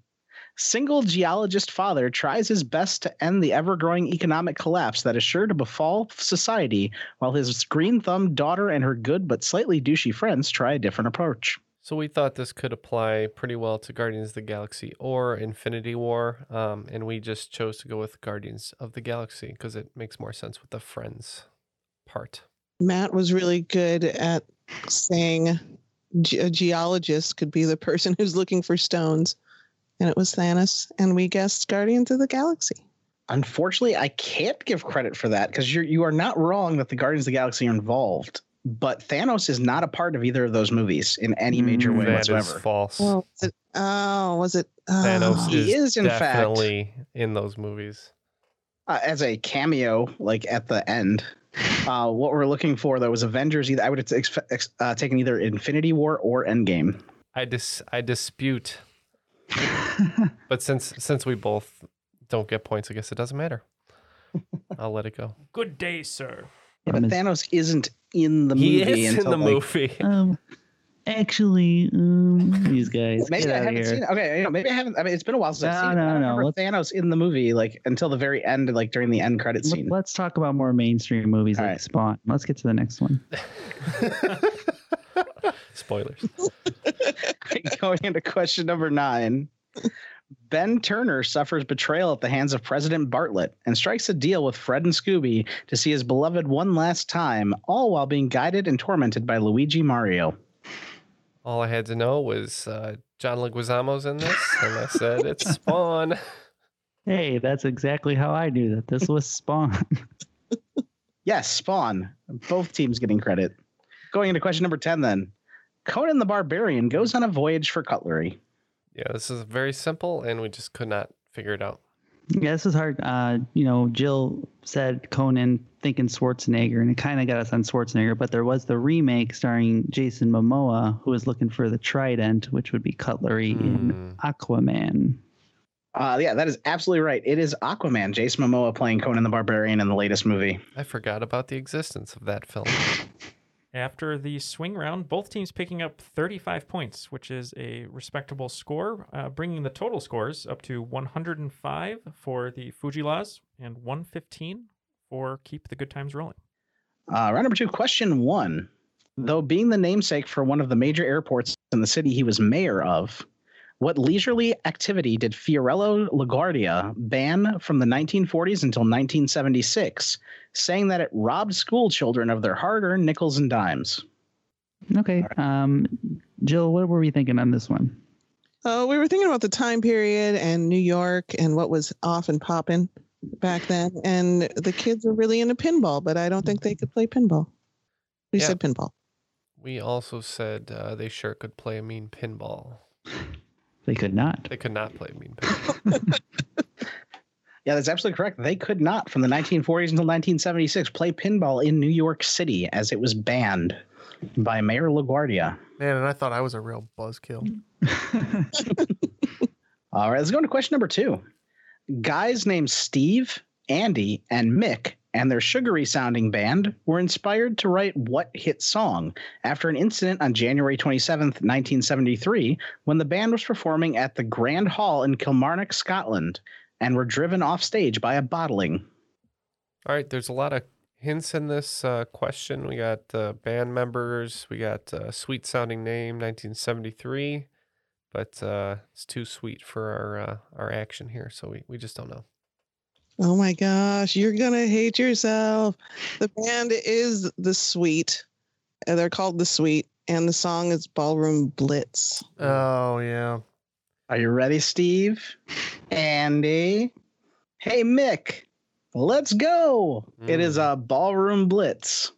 Single geologist father tries his best to end the ever growing economic collapse that is sure to befall society, while his green thumbed daughter and her good but slightly douchey friends try a different approach. So we thought this could apply pretty well to Guardians of the Galaxy or Infinity War, um, and we just chose to go with Guardians of the Galaxy because it makes more sense with the friends part. Matt was really good at saying ge- a geologist could be the person *laughs* who's looking for stones, and it was Thanos, and we guessed Guardians of the Galaxy. Unfortunately, I can't give credit for that because you're you are not wrong that the Guardians of the Galaxy are involved, but Thanos is not a part of either of those movies in any major way That is whatsoever. false. Oh, was it? Oh, was it? Thanos oh. He is, is, in fact- definitely in those movies. uh, as a cameo, like at the end. Uh, what we're looking for though is Avengers. Either I would have ex- ex- uh, taken either Infinity War or Endgame. I dis I dispute, *laughs* but since since we both don't get points, I guess it doesn't matter. *laughs* I'll let it go. Good day, sir. Yeah, but Thanos isn't in the movie. He is in until, the like- movie. *laughs* Um, actually, um, these guys. Maybe get I out haven't here. seen it. Okay, you know, maybe I haven't. I mean, it's been a while since I've No, seen it. but I no, don't no, remember Thanos in the movie like until the very end, like during the end credit scene. Let's talk about more mainstream movies All like right. Spawn. Let's get to the next one. *laughs* *laughs* Spoilers. Going into question number nine. Ben Turner suffers betrayal at the hands of President Bartlet and strikes a deal with Fred and Scooby to see his beloved one last time, all while being guided and tormented by Luigi Mario. All I had to know was uh, John Leguizamo's in this, and I said it's *laughs* Spawn. Hey, that's exactly how I knew that this was Spawn. Yes, Spawn. Both teams getting credit. Going into question number 10 then. Conan the Barbarian goes on a voyage for cutlery. Yeah, this is very simple, and we just could not figure it out. yeah, this is hard. Uh, you know, Jill said Conan thinking Schwarzenegger, and it kind of got us on Schwarzenegger. But there was the remake starring Jason Momoa, who was looking for the trident, which would be cutlery in Aquaman. Uh, yeah, that is absolutely right. It is Aquaman, Jason Momoa playing Conan the Barbarian in the latest movie. I forgot about the existence of that film. *laughs* After the swing round, both teams picking up 35 points, which is a respectable score, uh, bringing the total scores up to 105 for the Fu-Gee-Las and 115 for Keep the Good Times Rolling. Uh, round number two, question one. Though being the namesake for one of the major airports in the city he was mayor of, what leisurely activity did Fiorello LaGuardia ban from the 1940s until 1976, saying that it robbed school children of their hard earned nickels and dimes? Okay. Um, Jill, what were we thinking on this one? Oh, we were thinking about the time period and New York and what was off and popping back then. And the kids were really into pinball, but I don't think they could play pinball. We Yeah. said pinball. We also said uh, they sure could play a mean pinball. They could not. They could not play mean pinball. *laughs* Yeah, that's absolutely correct. They could not, from the 1940s until 1976, play pinball in New York City as it was banned by Mayor LaGuardia. Man, and I thought I was a real buzzkill. *laughs* All right, let's go into question number two. Guys named Steve, Andy, and Mick and their sugary sounding band were inspired to write what hit song after an incident on January 27th, 1973, when the band was performing at the Grand Hall in Kilmarnock, Scotland, and were driven off stage by a bottling. All right, there's a lot of hints in this uh, question. We got uh, band members, we got uh, sweet sounding name, 1973, but uh, it's too sweet for our uh, our action here, so we, we just don't know. Oh my gosh, you're gonna hate yourself. The band is the Sweet. They're called the Sweet, and the song is Ballroom Blitz. Oh yeah. Are you ready, Steve? Andy? Hey, Mick, let's go. It is hmm. a Ballroom Blitz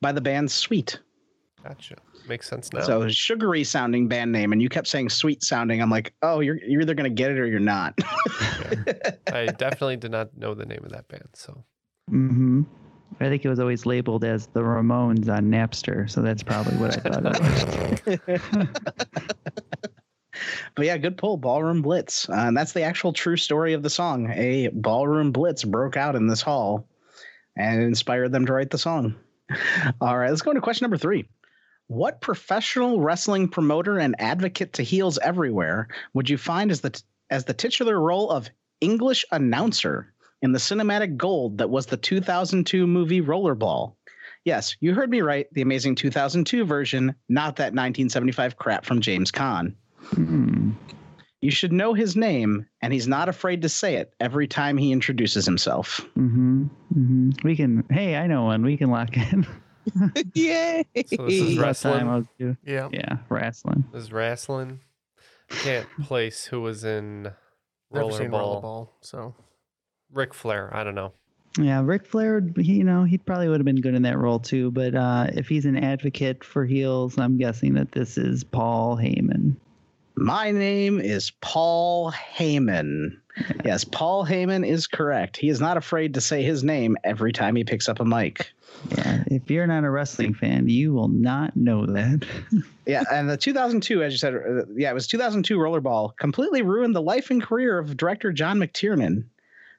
by the band Sweet. Gotcha. Makes sense now. So sugary sounding band name, and you kept saying sweet sounding. I'm like, oh, you're you're either gonna get it or you're not. *laughs* I definitely did not know the name of that band. So hmm I think it was always labeled as the Ramones on Napster, so that's probably what I thought it was. *laughs* but yeah, good pull, Ballroom Blitz, uh, and that's the actual true story of the song. A ballroom blitz broke out in this hall, and inspired them to write the song. *laughs* All right, let's go into question number three. What professional wrestling promoter and advocate to heels everywhere would you find as the as the titular role of English announcer in the cinematic gold that was the 2002 movie Rollerball? Yes, you heard me right. The amazing 2002 version, not that 1975 crap from James Caan. Hmm. You should know his name, and he's not afraid to say it every time he introduces himself. hmm hmm We can. Hey, I know one. We can lock in. *laughs* *laughs* Yay! So this is Last time I wrestling. was do- Yeah. Yeah, wrestling. This is wrestling. Can't place who was in Never Rollerball. Rollerball, so Ric Flair. I don't know. Yeah, Ric Flair, would be- you know, he probably would have been good in that role too. But uh, if he's an advocate for heels, I'm guessing that this is Paul Heyman. My name is Paul Heyman. *laughs* Yes, Paul Heyman is correct. He is not afraid to say his name every time he picks up a mic. Yeah, if you're not a wrestling fan, you will not know that. *laughs* Yeah, and the 2002, as you said, uh, yeah, it was 2002 Rollerball completely ruined the life and career of director John McTiernan,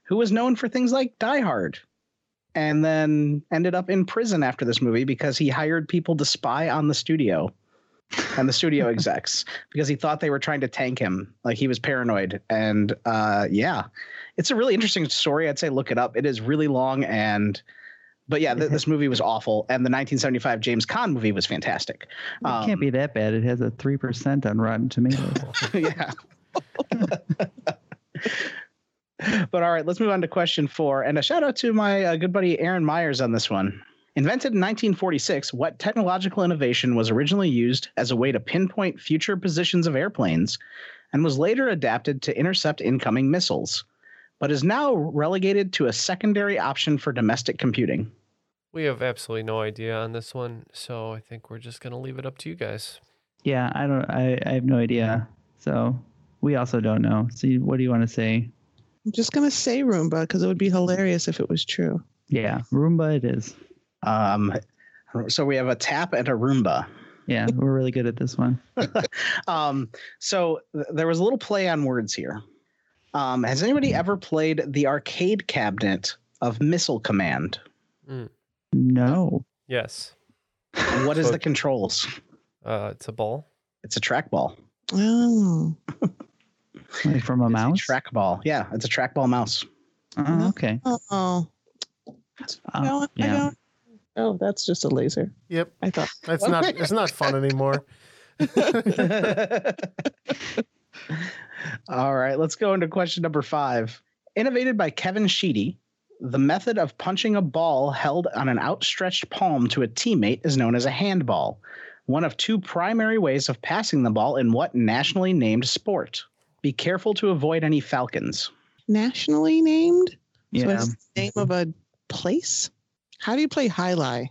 who was known for things like Die Hard, and then ended up in prison after this movie because he hired people to spy on the studio and the studio *laughs* execs because he thought they were trying to tank him, like he was paranoid. And uh, yeah, it's a really interesting story. I'd say look it up. It is really long and. But yeah, th- this *laughs* movie was awful, and the 1975 James Caan movie was fantastic. it can't be that bad. It has a three percent on Rotten Tomatoes. *laughs* yeah. *laughs* but all right, let's move on to question four. And a shout out to my uh, good buddy Aaron Myers on this one. Invented in 1946, what technological innovation was originally used as a way to pinpoint future positions of airplanes and was later adapted to intercept incoming missiles, but is now relegated to a secondary option for domestic computing? We have absolutely no idea on this one, so I think we're just gonna leave it up to you guys. yeah, I don't. I, I have no idea. So we also don't know. So you- what do you want to say? I'm just gonna say Roomba because it would be hilarious if it was true. Yeah, Roomba it is. Um, so we have a tap and a Roomba. Yeah, we're really good at this one. *laughs* um, so th- there was a little play on words here. Um, has anybody ever played the arcade cabinet of Missile Command? No. Yes. What is So- the controls? Uh, it's a ball. It's a trackball. Oh, *laughs* Like from a It's mouse. trackball. Yeah, it's a trackball mouse. Oh, okay. oh, Um, no, yeah. Oh, that's just a laser. Yep. I thought *laughs* It's not *laughs* it's not fun anymore. All right, let's go into question number five. Innovated by Kevin Sheedy, the method of punching a ball held on an outstretched palm to a teammate is known as a handball, one of two primary ways of passing the ball in what nationally named sport? Be careful to avoid any falcons. nationally named. So Yeah. it's the name of a place. How do you play jai alai?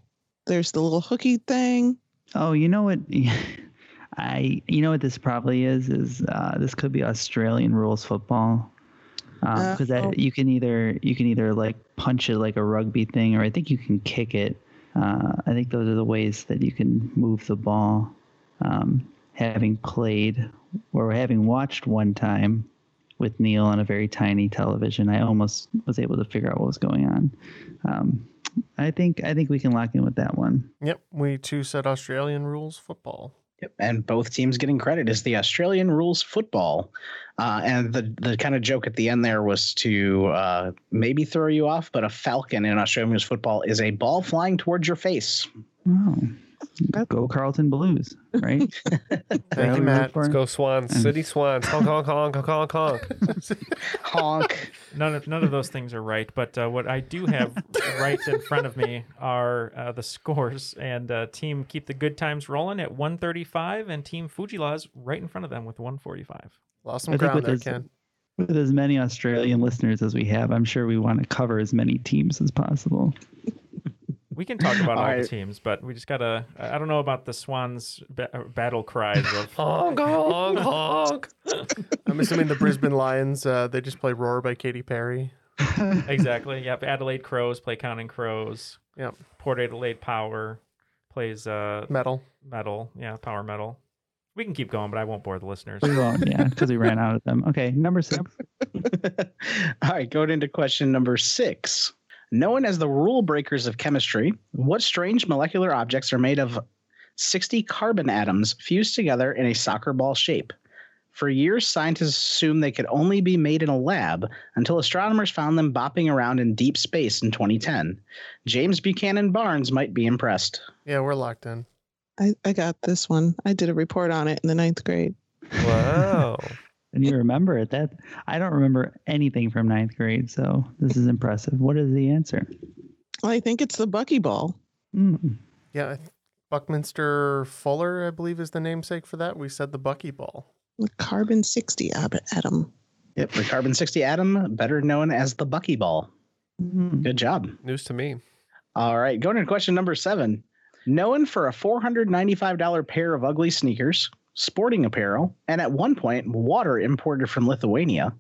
There's the little hooky thing. Oh, you know what? *laughs* I you know what this probably is is uh, this could be Australian rules football because Oh. that you can either you can either like punch it like a rugby thing or I think you can kick it. Uh, I think those are the ways that you can move the ball. Um, having played or having watched one time with Neal on a very tiny television, I almost was able to figure out what was going on. Um, I think I think we can lock in with that one. Yep. We too said Australian rules football. And both teams getting credit is the Australian rules football. Uh, and the the kind of joke at the end there was to uh, maybe throw you off, but a falcon in Australian rules football is a ball flying towards your face. Oh, go Carlton Blues, right? *laughs* Thank you, Matt. Let's go Swans. City Swans. Honk honk honk honk honk honk. *laughs* Honk. None of none of those things are right, but uh, what I do have right in front of me are uh, the scores. And uh, Team Keep the Good Times rolling at 135, and Team Fu-Gee-La's right in front of them with 145. Lost some think ground there, this- Ken. With as many Australian listeners as we have, I'm sure we want to cover as many teams as possible. We can talk about all, All the teams, but we just gotta. I I don't know about the Swans' ba- uh, battle cries of *laughs* Honk, honk, *laughs* honk. I'm assuming the Brisbane Lions, uh, they just play Roar by Katy Perry. *laughs* exactly. Yep. Adelaide Crows play Counting Crows. Yep. Port Adelaide Power plays uh Metal. metal. Yeah, power metal. We can keep going, but I won't bore the listeners. We won't, yeah, because we ran out of them. Okay, number six. All right, going into question number six. Known as the rule breakers of chemistry, what strange molecular objects are made of 60 carbon atoms fused together in a soccer ball shape? For years, scientists assumed they could only be made in a lab until astronomers found them bopping around in deep space in 2010. James Buchanan Barnes might be impressed. Yeah, we're locked in. I, I got this one. I did a report on it in the ninth grade. Wow. *laughs* And you remember it? That I don't remember anything from ninth grade, so this is impressive. What is the answer? I think it's the buckyball. Mm. Yeah, Buckminster Fuller, I believe, is the namesake for that. We said the Buckyball. The carbon 60 atom. Yep, the carbon 60 atom, better known as the buckyball. Mm. Good job. News to me. All right, going to question number seven. Known for a $495 pair of ugly sneakers, sporting apparel, and at one point, water imported from Lithuania,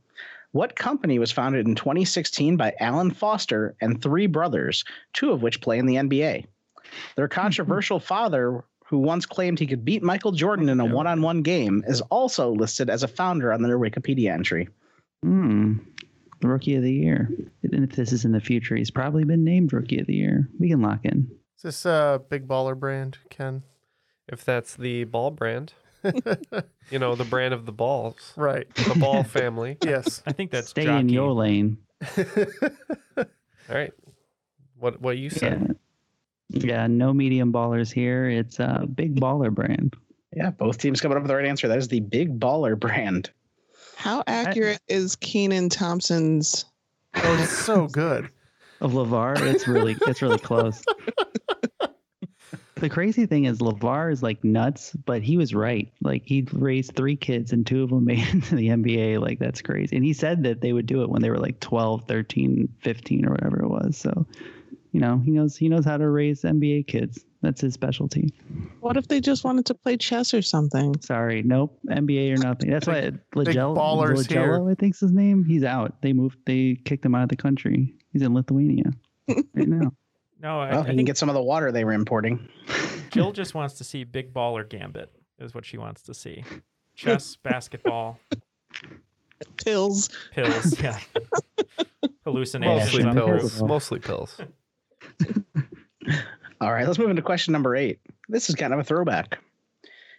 what company was founded in 2016 by Alan Foster and three brothers, two of which play in the NBA? Their controversial father, who once claimed he could beat Michael Jordan in a one on one game, is also listed as a founder on their Wikipedia entry. Hmm. Rookie of the year. And if this is in the future, he's probably been named rookie of the year. We can lock in. Is this a big baller brand, Ken? If that's the ball brand, you know, the brand of the balls, Right. the ball *laughs* family. Yes. I think that's Stay in your lane. All right. What what you said? Yeah, no medium ballers here. It's a big baller brand. Yeah, both teams coming up with the right answer. That is the Big Baller brand. How accurate is Kenan Thompson's? Oh, it's so good. Of LaVar, it's really it's really close. *laughs* The crazy thing is LaVar is like nuts, but he was right. Like he raised three kids and two of them *laughs* made into the NBA. Like that's crazy. And he said that they would do it when they were like 12, 13, 15 or whatever it was. So, you know, he knows he knows how to raise NBA kids. That's his specialty. What if they just wanted to play chess or something? Sorry, nope, NBA or nothing. That's why Lagello, ballers here. Lagello, I think's his name. He's out. They moved. They kicked him out of the country. He's in Lithuania *laughs* right now. No, I, Well, I you can get some of the water they were importing. *laughs* Jill just wants to see big baller gambit. Is what she wants to see. Chess, *laughs* basketball, Pills. pills. *laughs* Yeah. Hallucinations. Mostly pills. Mostly pills. All right, let's move into question number eight. This is kind of a throwback.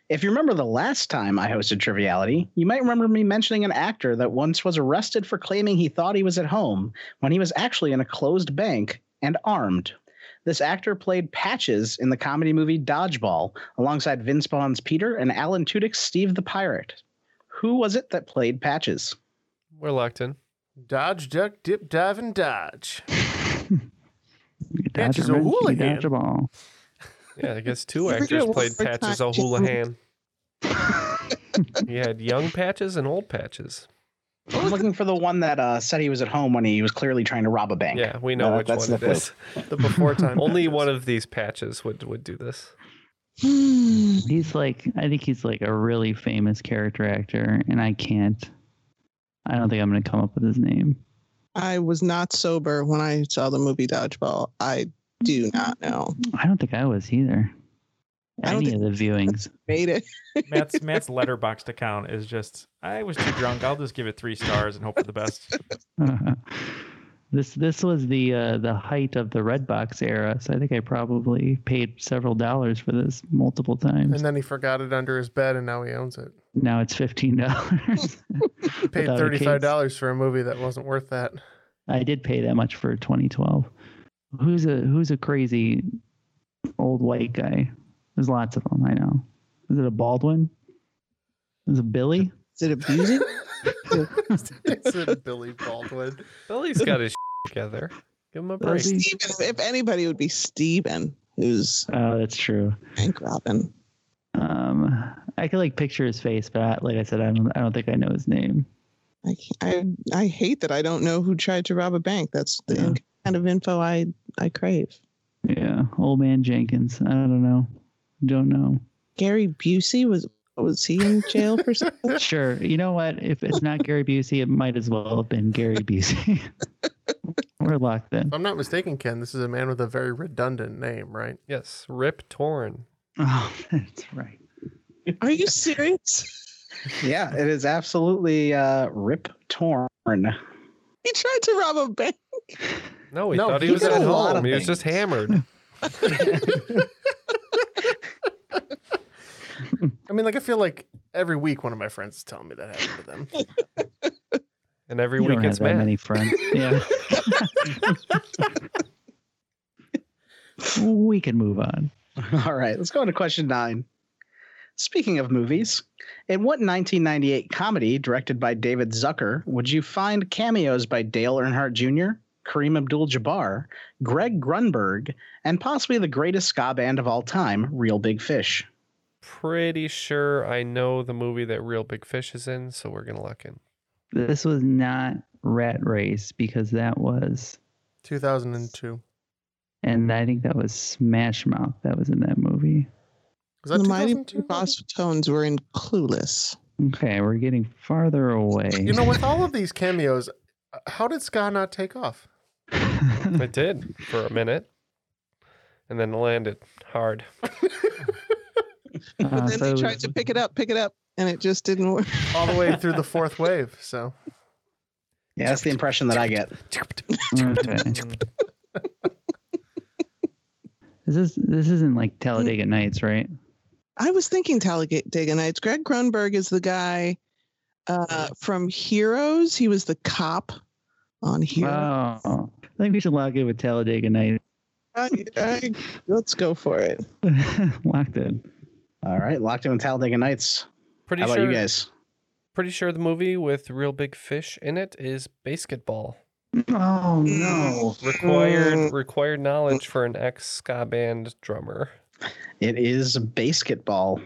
If you remember the last time I hosted Triviality, you might remember me mentioning an actor that once was arrested for claiming he thought he was at home when he was actually in a closed bank and armed. This actor played Patches in the comedy movie Dodgeball alongside Vince Vaughn's Peter and Alan Tudyk's Steve the Pirate. Who was it that played Patches? We're locked in. Dodge, duck, dip, dive, and dodge. *laughs* Patches a wrench, you could O'Houlihan. dodge a ball. Yeah, I guess two *laughs* actors played Patches time, O'Houlihan. you had young Patches and old Patches. I'm looking for the one that uh, said he was at home when he was clearly trying to rob a bank. Yeah, we know Uh, which that's one the it is. The before time. *laughs* Only one of these patches would, would do this. Hmm. He's like, I think he's like a really famous character actor, and I can't. I don't think I'm gonna come up with his name. I was not sober when I saw the movie Dodgeball. I do not know. I don't think I was either. I don't Any of the viewings. *laughs* Made it. Matt's *laughs* Matt's Letterboxd account is just I was too drunk. I'll just give it three stars and hope for the best. *laughs* this this was the uh, the height of the Redbox era, so I think I probably paid several dollars for this multiple times. And then he forgot it under his bed, and now he owns it. now it's fifteen dollars. Paid thirty-five dollars for a movie that wasn't worth that. I did pay that much for 2012. Who's a who's a crazy old white guy? There's lots of them. I know. Is it a Baldwin? Is it Billy? Is it abusing? it's a *laughs* Billy Baldwin. Billy's got his together. Give him a break. Does? Steven. If anybody it would be Steven, who's Oh, that's true. bank Robin. Um, I could like picture his face, but I, like I said, I don't. I don't think I know his name. I, I I hate that I don't know who tried to rob a bank. That's the Yeah. kind of info I I crave. Yeah, old man Jenkins. I don't know. Don't know. Gary Busey was was he in jail for something? *laughs* Sure. You know what? If it's not Gary Busey, it might as well have been Gary Busey. *laughs* We're locked in. If I'm not mistaken, Ken, this is a man with a very redundant name, right? Yes, Rip Torn. Oh, *laughs* that's right. Are you serious? Yeah, it is absolutely uh, Rip Torn. He tried to rob a bank. No, he No, thought he he was at home. He was just hammered. Mm-hmm. I mean, like I feel like every week one of my friends is telling me that happened to them. *laughs* and every You week don't it's have that Matt. many friends. Yeah. *laughs* we can move on. All right, let's go on to question nine. Speaking of movies, in what 1998 comedy directed by David Zucker would you find cameos by Dale Earnhardt Jr., Kareem Abdul Jabbar, Greg Grunberg, and possibly the greatest ska band of all time, Real Big Fish? Pretty sure I know the movie that Real Big Fish is in, so we're gonna lock in. This was not Rat Race because that was, 2002. and I think that was Smash Mouth that was in that movie. Was that the Mighty 2002? Boss Tones were in Clueless. Okay, we're getting farther away. You know, with *laughs* all of these cameos, uh, how did Ska not take off? it did for a minute, and then landed hard. *laughs* Uh, But then so they tried to pick it up, pick it up, and it just didn't work. All the way *laughs* through the fourth wave. So Yeah, that's the impression that I get. Okay. This is this isn't like Talladega Nights, right? I was thinking Talladega Nights. Greg Grunberg is the guy uh, from Heroes. He was the cop on Heroes. Oh, I think we should lock it with Talladega Nights. I, I, let's go for it. *laughs* Locked in. All right, locked in with Talladega Nights. Pretty How about sure. you guys? Pretty sure the movie with Real Big Fish in it is BASEketball. Oh no! Required Mm. required knowledge for an ex ska band drummer. It is BASEketball.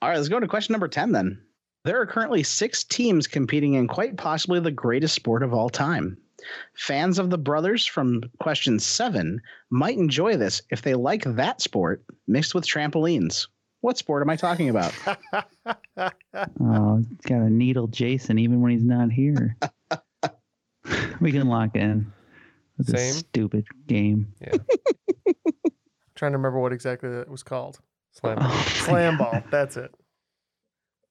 All right, let's go to question number 10 then. There are currently six teams competing in quite possibly the greatest sport of all time. Fans of the brothers from question seven might enjoy this if they like that sport mixed with trampolines. What sport am I talking about? *laughs* Oh, it's got a needle Jason even when he's not here. *laughs* we can lock in with this Same. stupid game. Yeah. trying to remember what exactly that was called. Slam. Oh, Slam ball. That's it.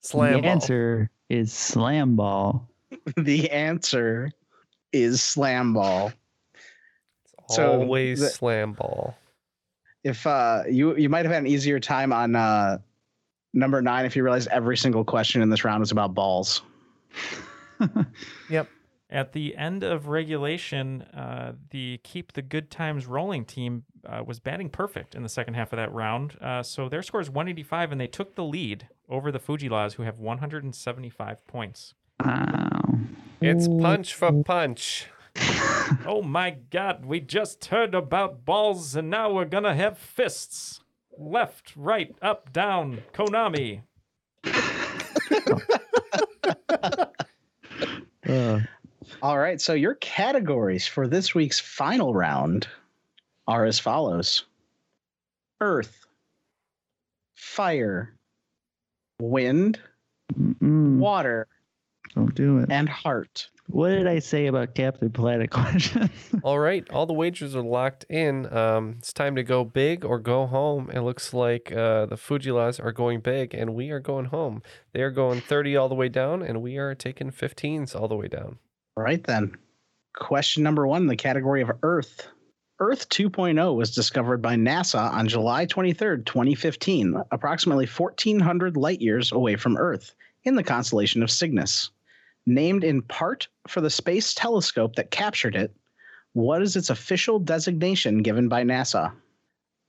Slam the ball. answer is slam ball. *laughs* the answer is slam ball. So Always the- slam ball. If uh, you you might have had an easier time on uh, number nine if you realized every single question in this round was about balls. Yep. At the end of regulation, uh, the Keep the Good Times Rolling team uh, was batting perfect in the second half of that round. Uh, so their score is 185, and they took the lead over the Fu-Gee-Las, who have 175 points. Wow. It's punch for punch. *laughs* Oh my God, we just heard about balls, and now we're gonna have fists. Left, right, up, down, Konami. Uh, *laughs* All right, so your categories for this week's final round are as follows Earth, Fire, Wind, mm-mm, Water, don't do it. and Heart. What did I say about Captain Planet *laughs* questions? All right, all the wagers are locked in. Um, it's time to go big or go home. It looks like uh, the Fu-Gee-Las are going big, and we are going home. They are going 30 all the way down, and we are taking 15s all the way down. All right, then. Question number one the category of Earth. Earth 2.0 was discovered by NASA on July 23, 2015, approximately 1,400 light years away from Earth in the constellation of Cygnus. Named in part for the space telescope that captured it, what is its official designation given by NASA?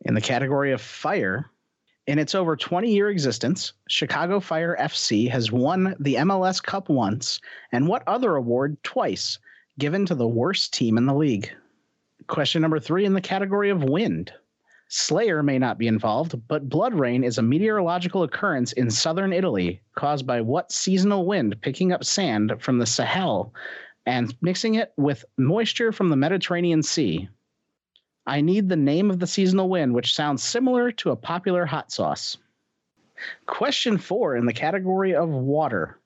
In the category of fire, in its over 20 year existence, Chicago Fire FC has won the MLS Cup once and what other award twice given to the worst team in the league? Question number three in the category of wind. Slayer may not be involved, but blood rain is a meteorological occurrence in southern Italy caused by what seasonal wind picking up sand from the Sahel and mixing it with moisture from the Mediterranean Sea. I need the name of the seasonal wind, which sounds similar to a popular hot sauce. Question four in the category of water.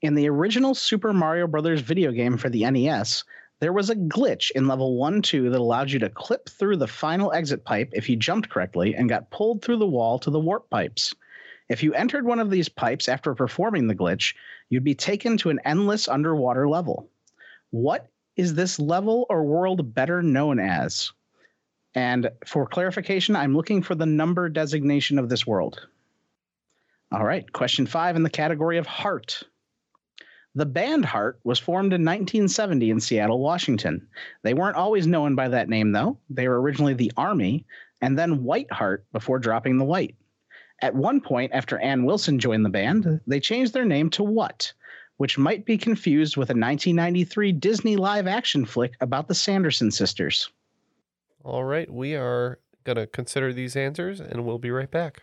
In the original Super Mario Brothers video game for the NES, there was a glitch in level 1 2 that allowed you to clip through the final exit pipe if you jumped correctly and got pulled through the wall to the warp pipes. If you entered one of these pipes after performing the glitch, you'd be taken to an endless underwater level. What is this level or world better known as? And for clarification, I'm looking for the number designation of this world. All right, question five in the category of heart. The band Heart was formed in 1970 in Seattle, Washington. They weren't always known by that name, though. They were originally the Army and then White Heart before dropping the white. At one point, after Ann Wilson joined the band, they changed their name to What, which might be confused with a 1993 Disney live action flick about the Sanderson sisters. All right, we are going to consider these answers and we'll be right back.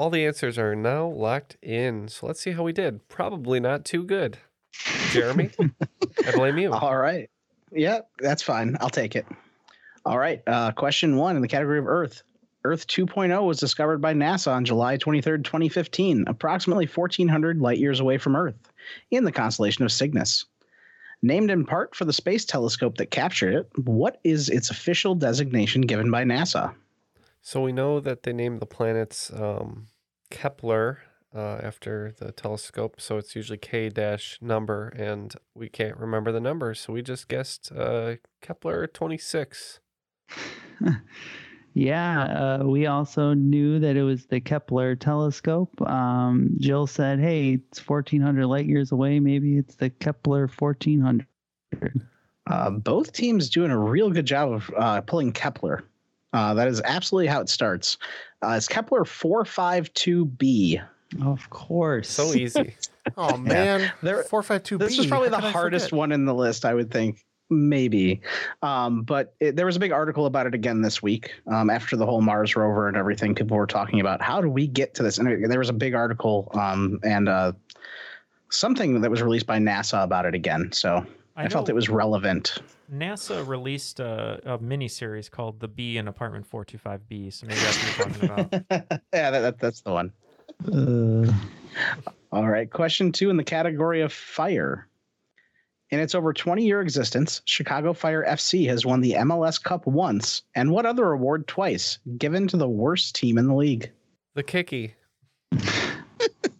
All the answers are now locked in. So let's see how we did. Probably not too good. Jeremy, *laughs* I blame you. All right. Yeah, that's fine. I'll take it. All right. Uh, question one in the category of Earth. Earth 2.0 was discovered by NASA on July 23rd, 2015, approximately 1,400 light years away from Earth, in the constellation of Cygnus. Named in part for the space telescope that captured it, what is its official designation given by NASA? So we know that they named the planets um, Kepler uh, after the telescope. So it's usually K dash number, and we can't remember the number. So we just guessed uh, Kepler 26. *laughs* Yeah, uh, we also knew that it was the Kepler telescope. Um, Jill said, "Hey, it's 1,400 light years away. Maybe it's the Kepler 1400." Uh, both teams doing a real good job of uh, pulling Kepler. Uh, that is absolutely how it starts. Uh, it's Kepler 452b. Of course. So easy. *laughs* Oh man, There- 452b. This was probably the hardest one in the list, I would think. Maybe. Um, but it, there was a big article about it again this week um, after the whole Mars rover and everything. People were talking about how do we get to this? And there was a big article um, and uh, something that was released by NASA about it again. So I, I felt it was relevant. NASA released a, a mini series called The Bee in Apartment 425B. So maybe that's what you're talking about. *laughs* yeah, that, that, that's the one. Uh, All right. Question two in the category of fire. In its over 20 year existence, Chicago Fire FC has won the MLS Cup once and what other award twice, given to the worst team in the league? The Kicky. *laughs*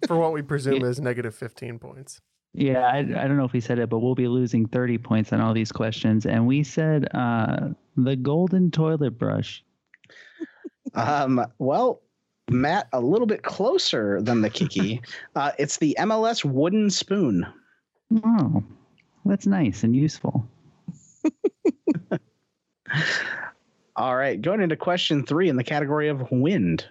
For what we presume is negative 15 points. Yeah, I, I don't know if we said it, but we'll be losing 30 points on all these questions. And we said uh, the golden toilet brush. *laughs* Um, well, Matt, a little bit closer than the Kiki. *laughs* uh, it's the MLS wooden spoon. Oh, that's nice and useful. *laughs* All right, going into question three in the category of wind.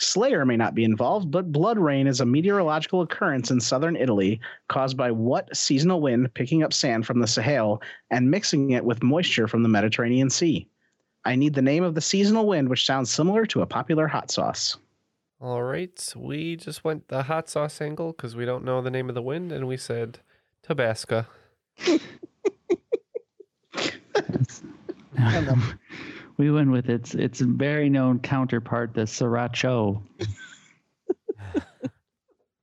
Slayer may not be involved, but blood rain is a meteorological occurrence in southern Italy caused by what seasonal wind picking up sand from the Sahel and mixing it with moisture from the Mediterranean Sea? I need the name of the seasonal wind, which sounds similar to a popular hot sauce. All right, we just went the hot sauce angle because we don't know the name of the wind, and we said Tabasco. *laughs* *laughs* we went with its its very known counterpart, the sriracha. *laughs*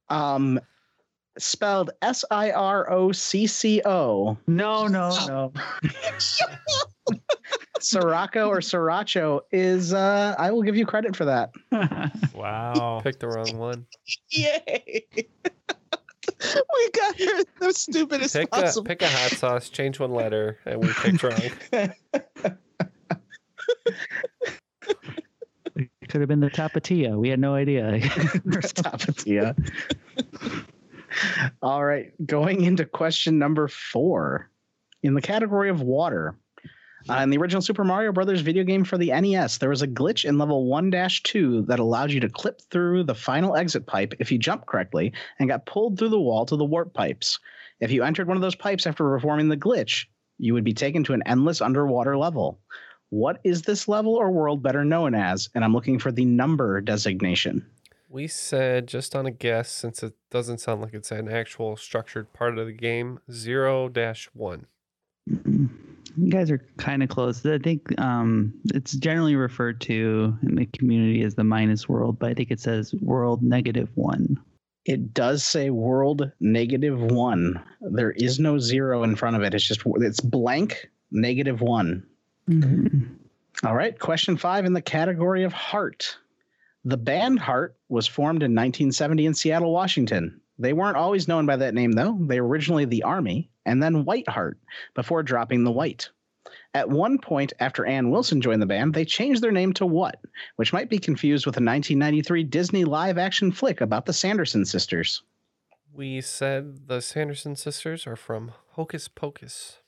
Um, spelled S I R O C C O. No, no, no. *laughs* Sriracha or sriracha is. Uh, I will give you credit for that. *laughs* Wow. Picked the wrong one. Yay! we got here the stupidest Pick a, possible. pick a hot sauce, change one letter, and we picked wrong. It could have been the Tapatia. We had no idea. *laughs* Tapatia. All right, going into question number four in the category of water. Uh, in the original Super Mario Brothers video game for the NES, there was a glitch in level 1 2 that allowed you to clip through the final exit pipe if you jumped correctly and got pulled through the wall to the warp pipes. If you entered one of those pipes after performing the glitch, you would be taken to an endless underwater level. What is this level or world better known as? And I'm looking for the number designation. We said, just on a guess, since it doesn't sound like it's an actual structured part of the game, 0 1. You guys are kind of close. I think um, it's generally referred to in the community as the minus world, but I think it says world negative one. It does say world negative one. There is no zero in front of it. It's just it's blank negative one. Mm-hmm. All right, question five in the category of heart. The band Heart was formed in 1970 in Seattle, Washington. They weren't always known by that name, though. They were originally the Army and then White Heart before dropping the white. At one point after Ann Wilson joined the band, they changed their name to What, which might be confused with a 1993 Disney live action flick about the Sanderson sisters. We said the Sanderson sisters are from Hocus Pocus.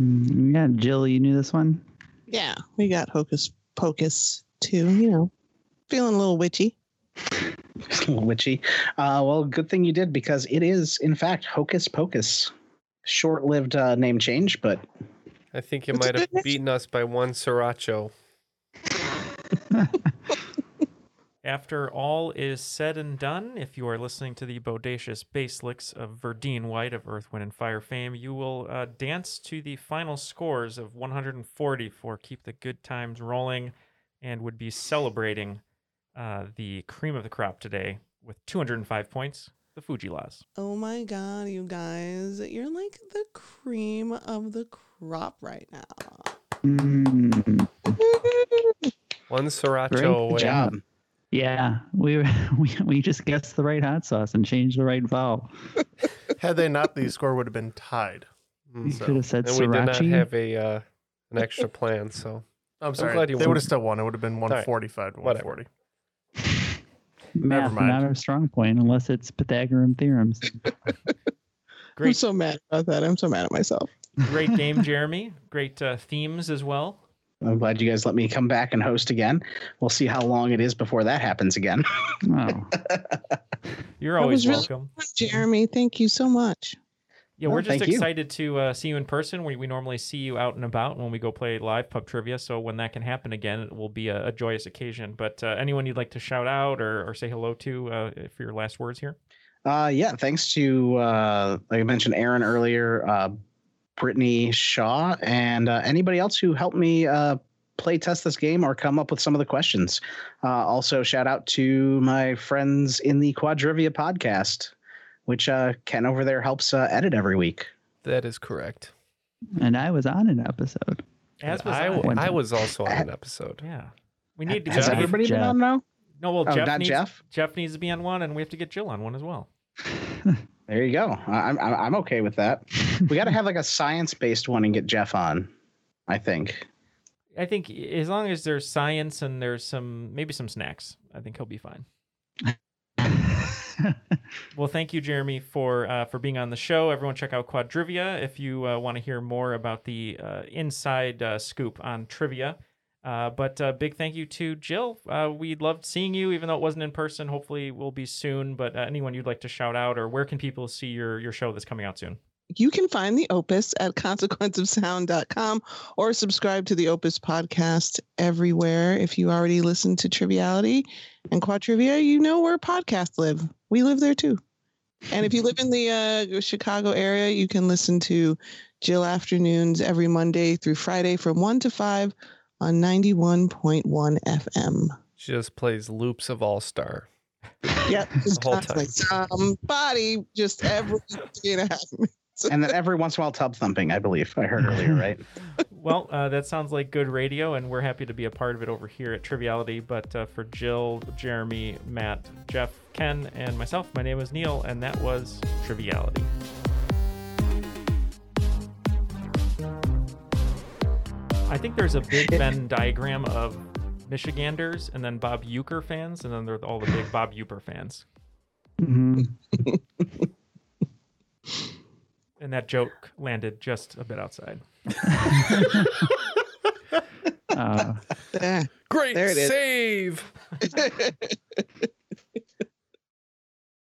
Mm, yeah, Jill, you knew this one? Yeah, we got Hocus Pocus too. You know, feeling a little witchy. *laughs* a little witchy. Uh, well, good thing you did because it is, in fact, Hocus Pocus. Short lived uh, name change, but. I think you might have beaten us by one sriracha. *laughs* After all is said and done, if you are listening to the bodacious bass licks of Verdine White of Earth, Wind, and Fire fame, you will uh, dance to the final scores of 140 for Keep the Good Times Rolling and would be celebrating uh, the cream of the crop today with 205 points, the Fu-Gee-Las. Oh my god, you guys, you're like the cream of the crop right now. Mm, *laughs* One sriracha great away. job. Yeah, we, *laughs* we we just guessed the right hot sauce and changed the right vowel. *laughs* Had they not, the score would have been tied. You could have said and we did not have a uh, an extra plan, so *laughs* I'm sorry. glad you they won. would have still won. It would have been right. 145 to 140. Math, mind. not our strong point unless it's Pythagorean theorems. I'm Great, so mad about that. I'm so mad at myself. great game, Jeremy. Great uh, themes as well. I'm glad you guys let me come back and host again. We'll see how long it is before that happens again. *laughs* Oh, You're always was really welcome. Jeremy, thank you so much. Yeah, Oh, we're just thank you. excited to uh, see you in person. We, we normally see you out and about when we go play live pub trivia. So when that can happen again, it will be a, a joyous occasion. But uh, anyone you'd like to shout out or, or say hello to uh, for your last words here? Uh, yeah, thanks to uh, like I mentioned, Aaron earlier, uh, Brittany Shaw, and uh, anybody else who helped me uh, play test this game or come up with some of the questions. Uh, also, shout out to my friends in the Quadrivia podcast. which uh, Ken over there helps uh, edit every week. That is correct. And I was on an episode. As was I, I. w- I was also on an episode. Yeah. We need to Has get everybody been Jeff. on now? No, well, Oh, Jeff, not needs, Jeff? Jeff needs to be on one, and we have to get Jill on one as well. *laughs* There you go. I- I'm I'm I'm okay with that. we got to have like a science based one and get Jeff on. I think. I think as long as there's science and there's some maybe some snacks, I think he'll be fine. *laughs* well, thank you, Jeremy, for uh, for being on the show. Everyone, check out Quadrivia if you uh, want to hear more about the uh, inside uh, scoop on trivia. Uh, but uh, big thank you to Jill. Uh, we loved seeing you, even though it wasn't in person. Hopefully, we'll be soon. But uh, anyone you'd like to shout out, or where can people see your your show that's coming out soon? You can find the Opus at consequenceofsound.com or subscribe to the Opus podcast everywhere. If you already listen to Triviality and Quadrivia, you know where podcasts live. We live there too. And if you live in the Chicago area, you can listen to Jill Afternoons every Monday through Friday from 1 to 5 on 91.1 FM. She just plays loops of All Star. Yeah, just *laughs* The whole constantly. Somebody just every three and a half minutes. and then every once in a while tub thumping. I believe I heard earlier, right? *laughs* well, uh, that sounds like good radio, and we're happy to be a part of it over here at Triviality. But uh, for Jill, Jeremy, Matt, Jeff, Ken, and myself, my name is Neal, and that was Triviality. I think there's a big Venn diagram of Michiganders and then Bob Uecker fans, and then there are all the big Bob Uecker fans. hmm And that joke landed just a bit outside. *laughs* Uh, *laughs* Great There it is. save. *laughs*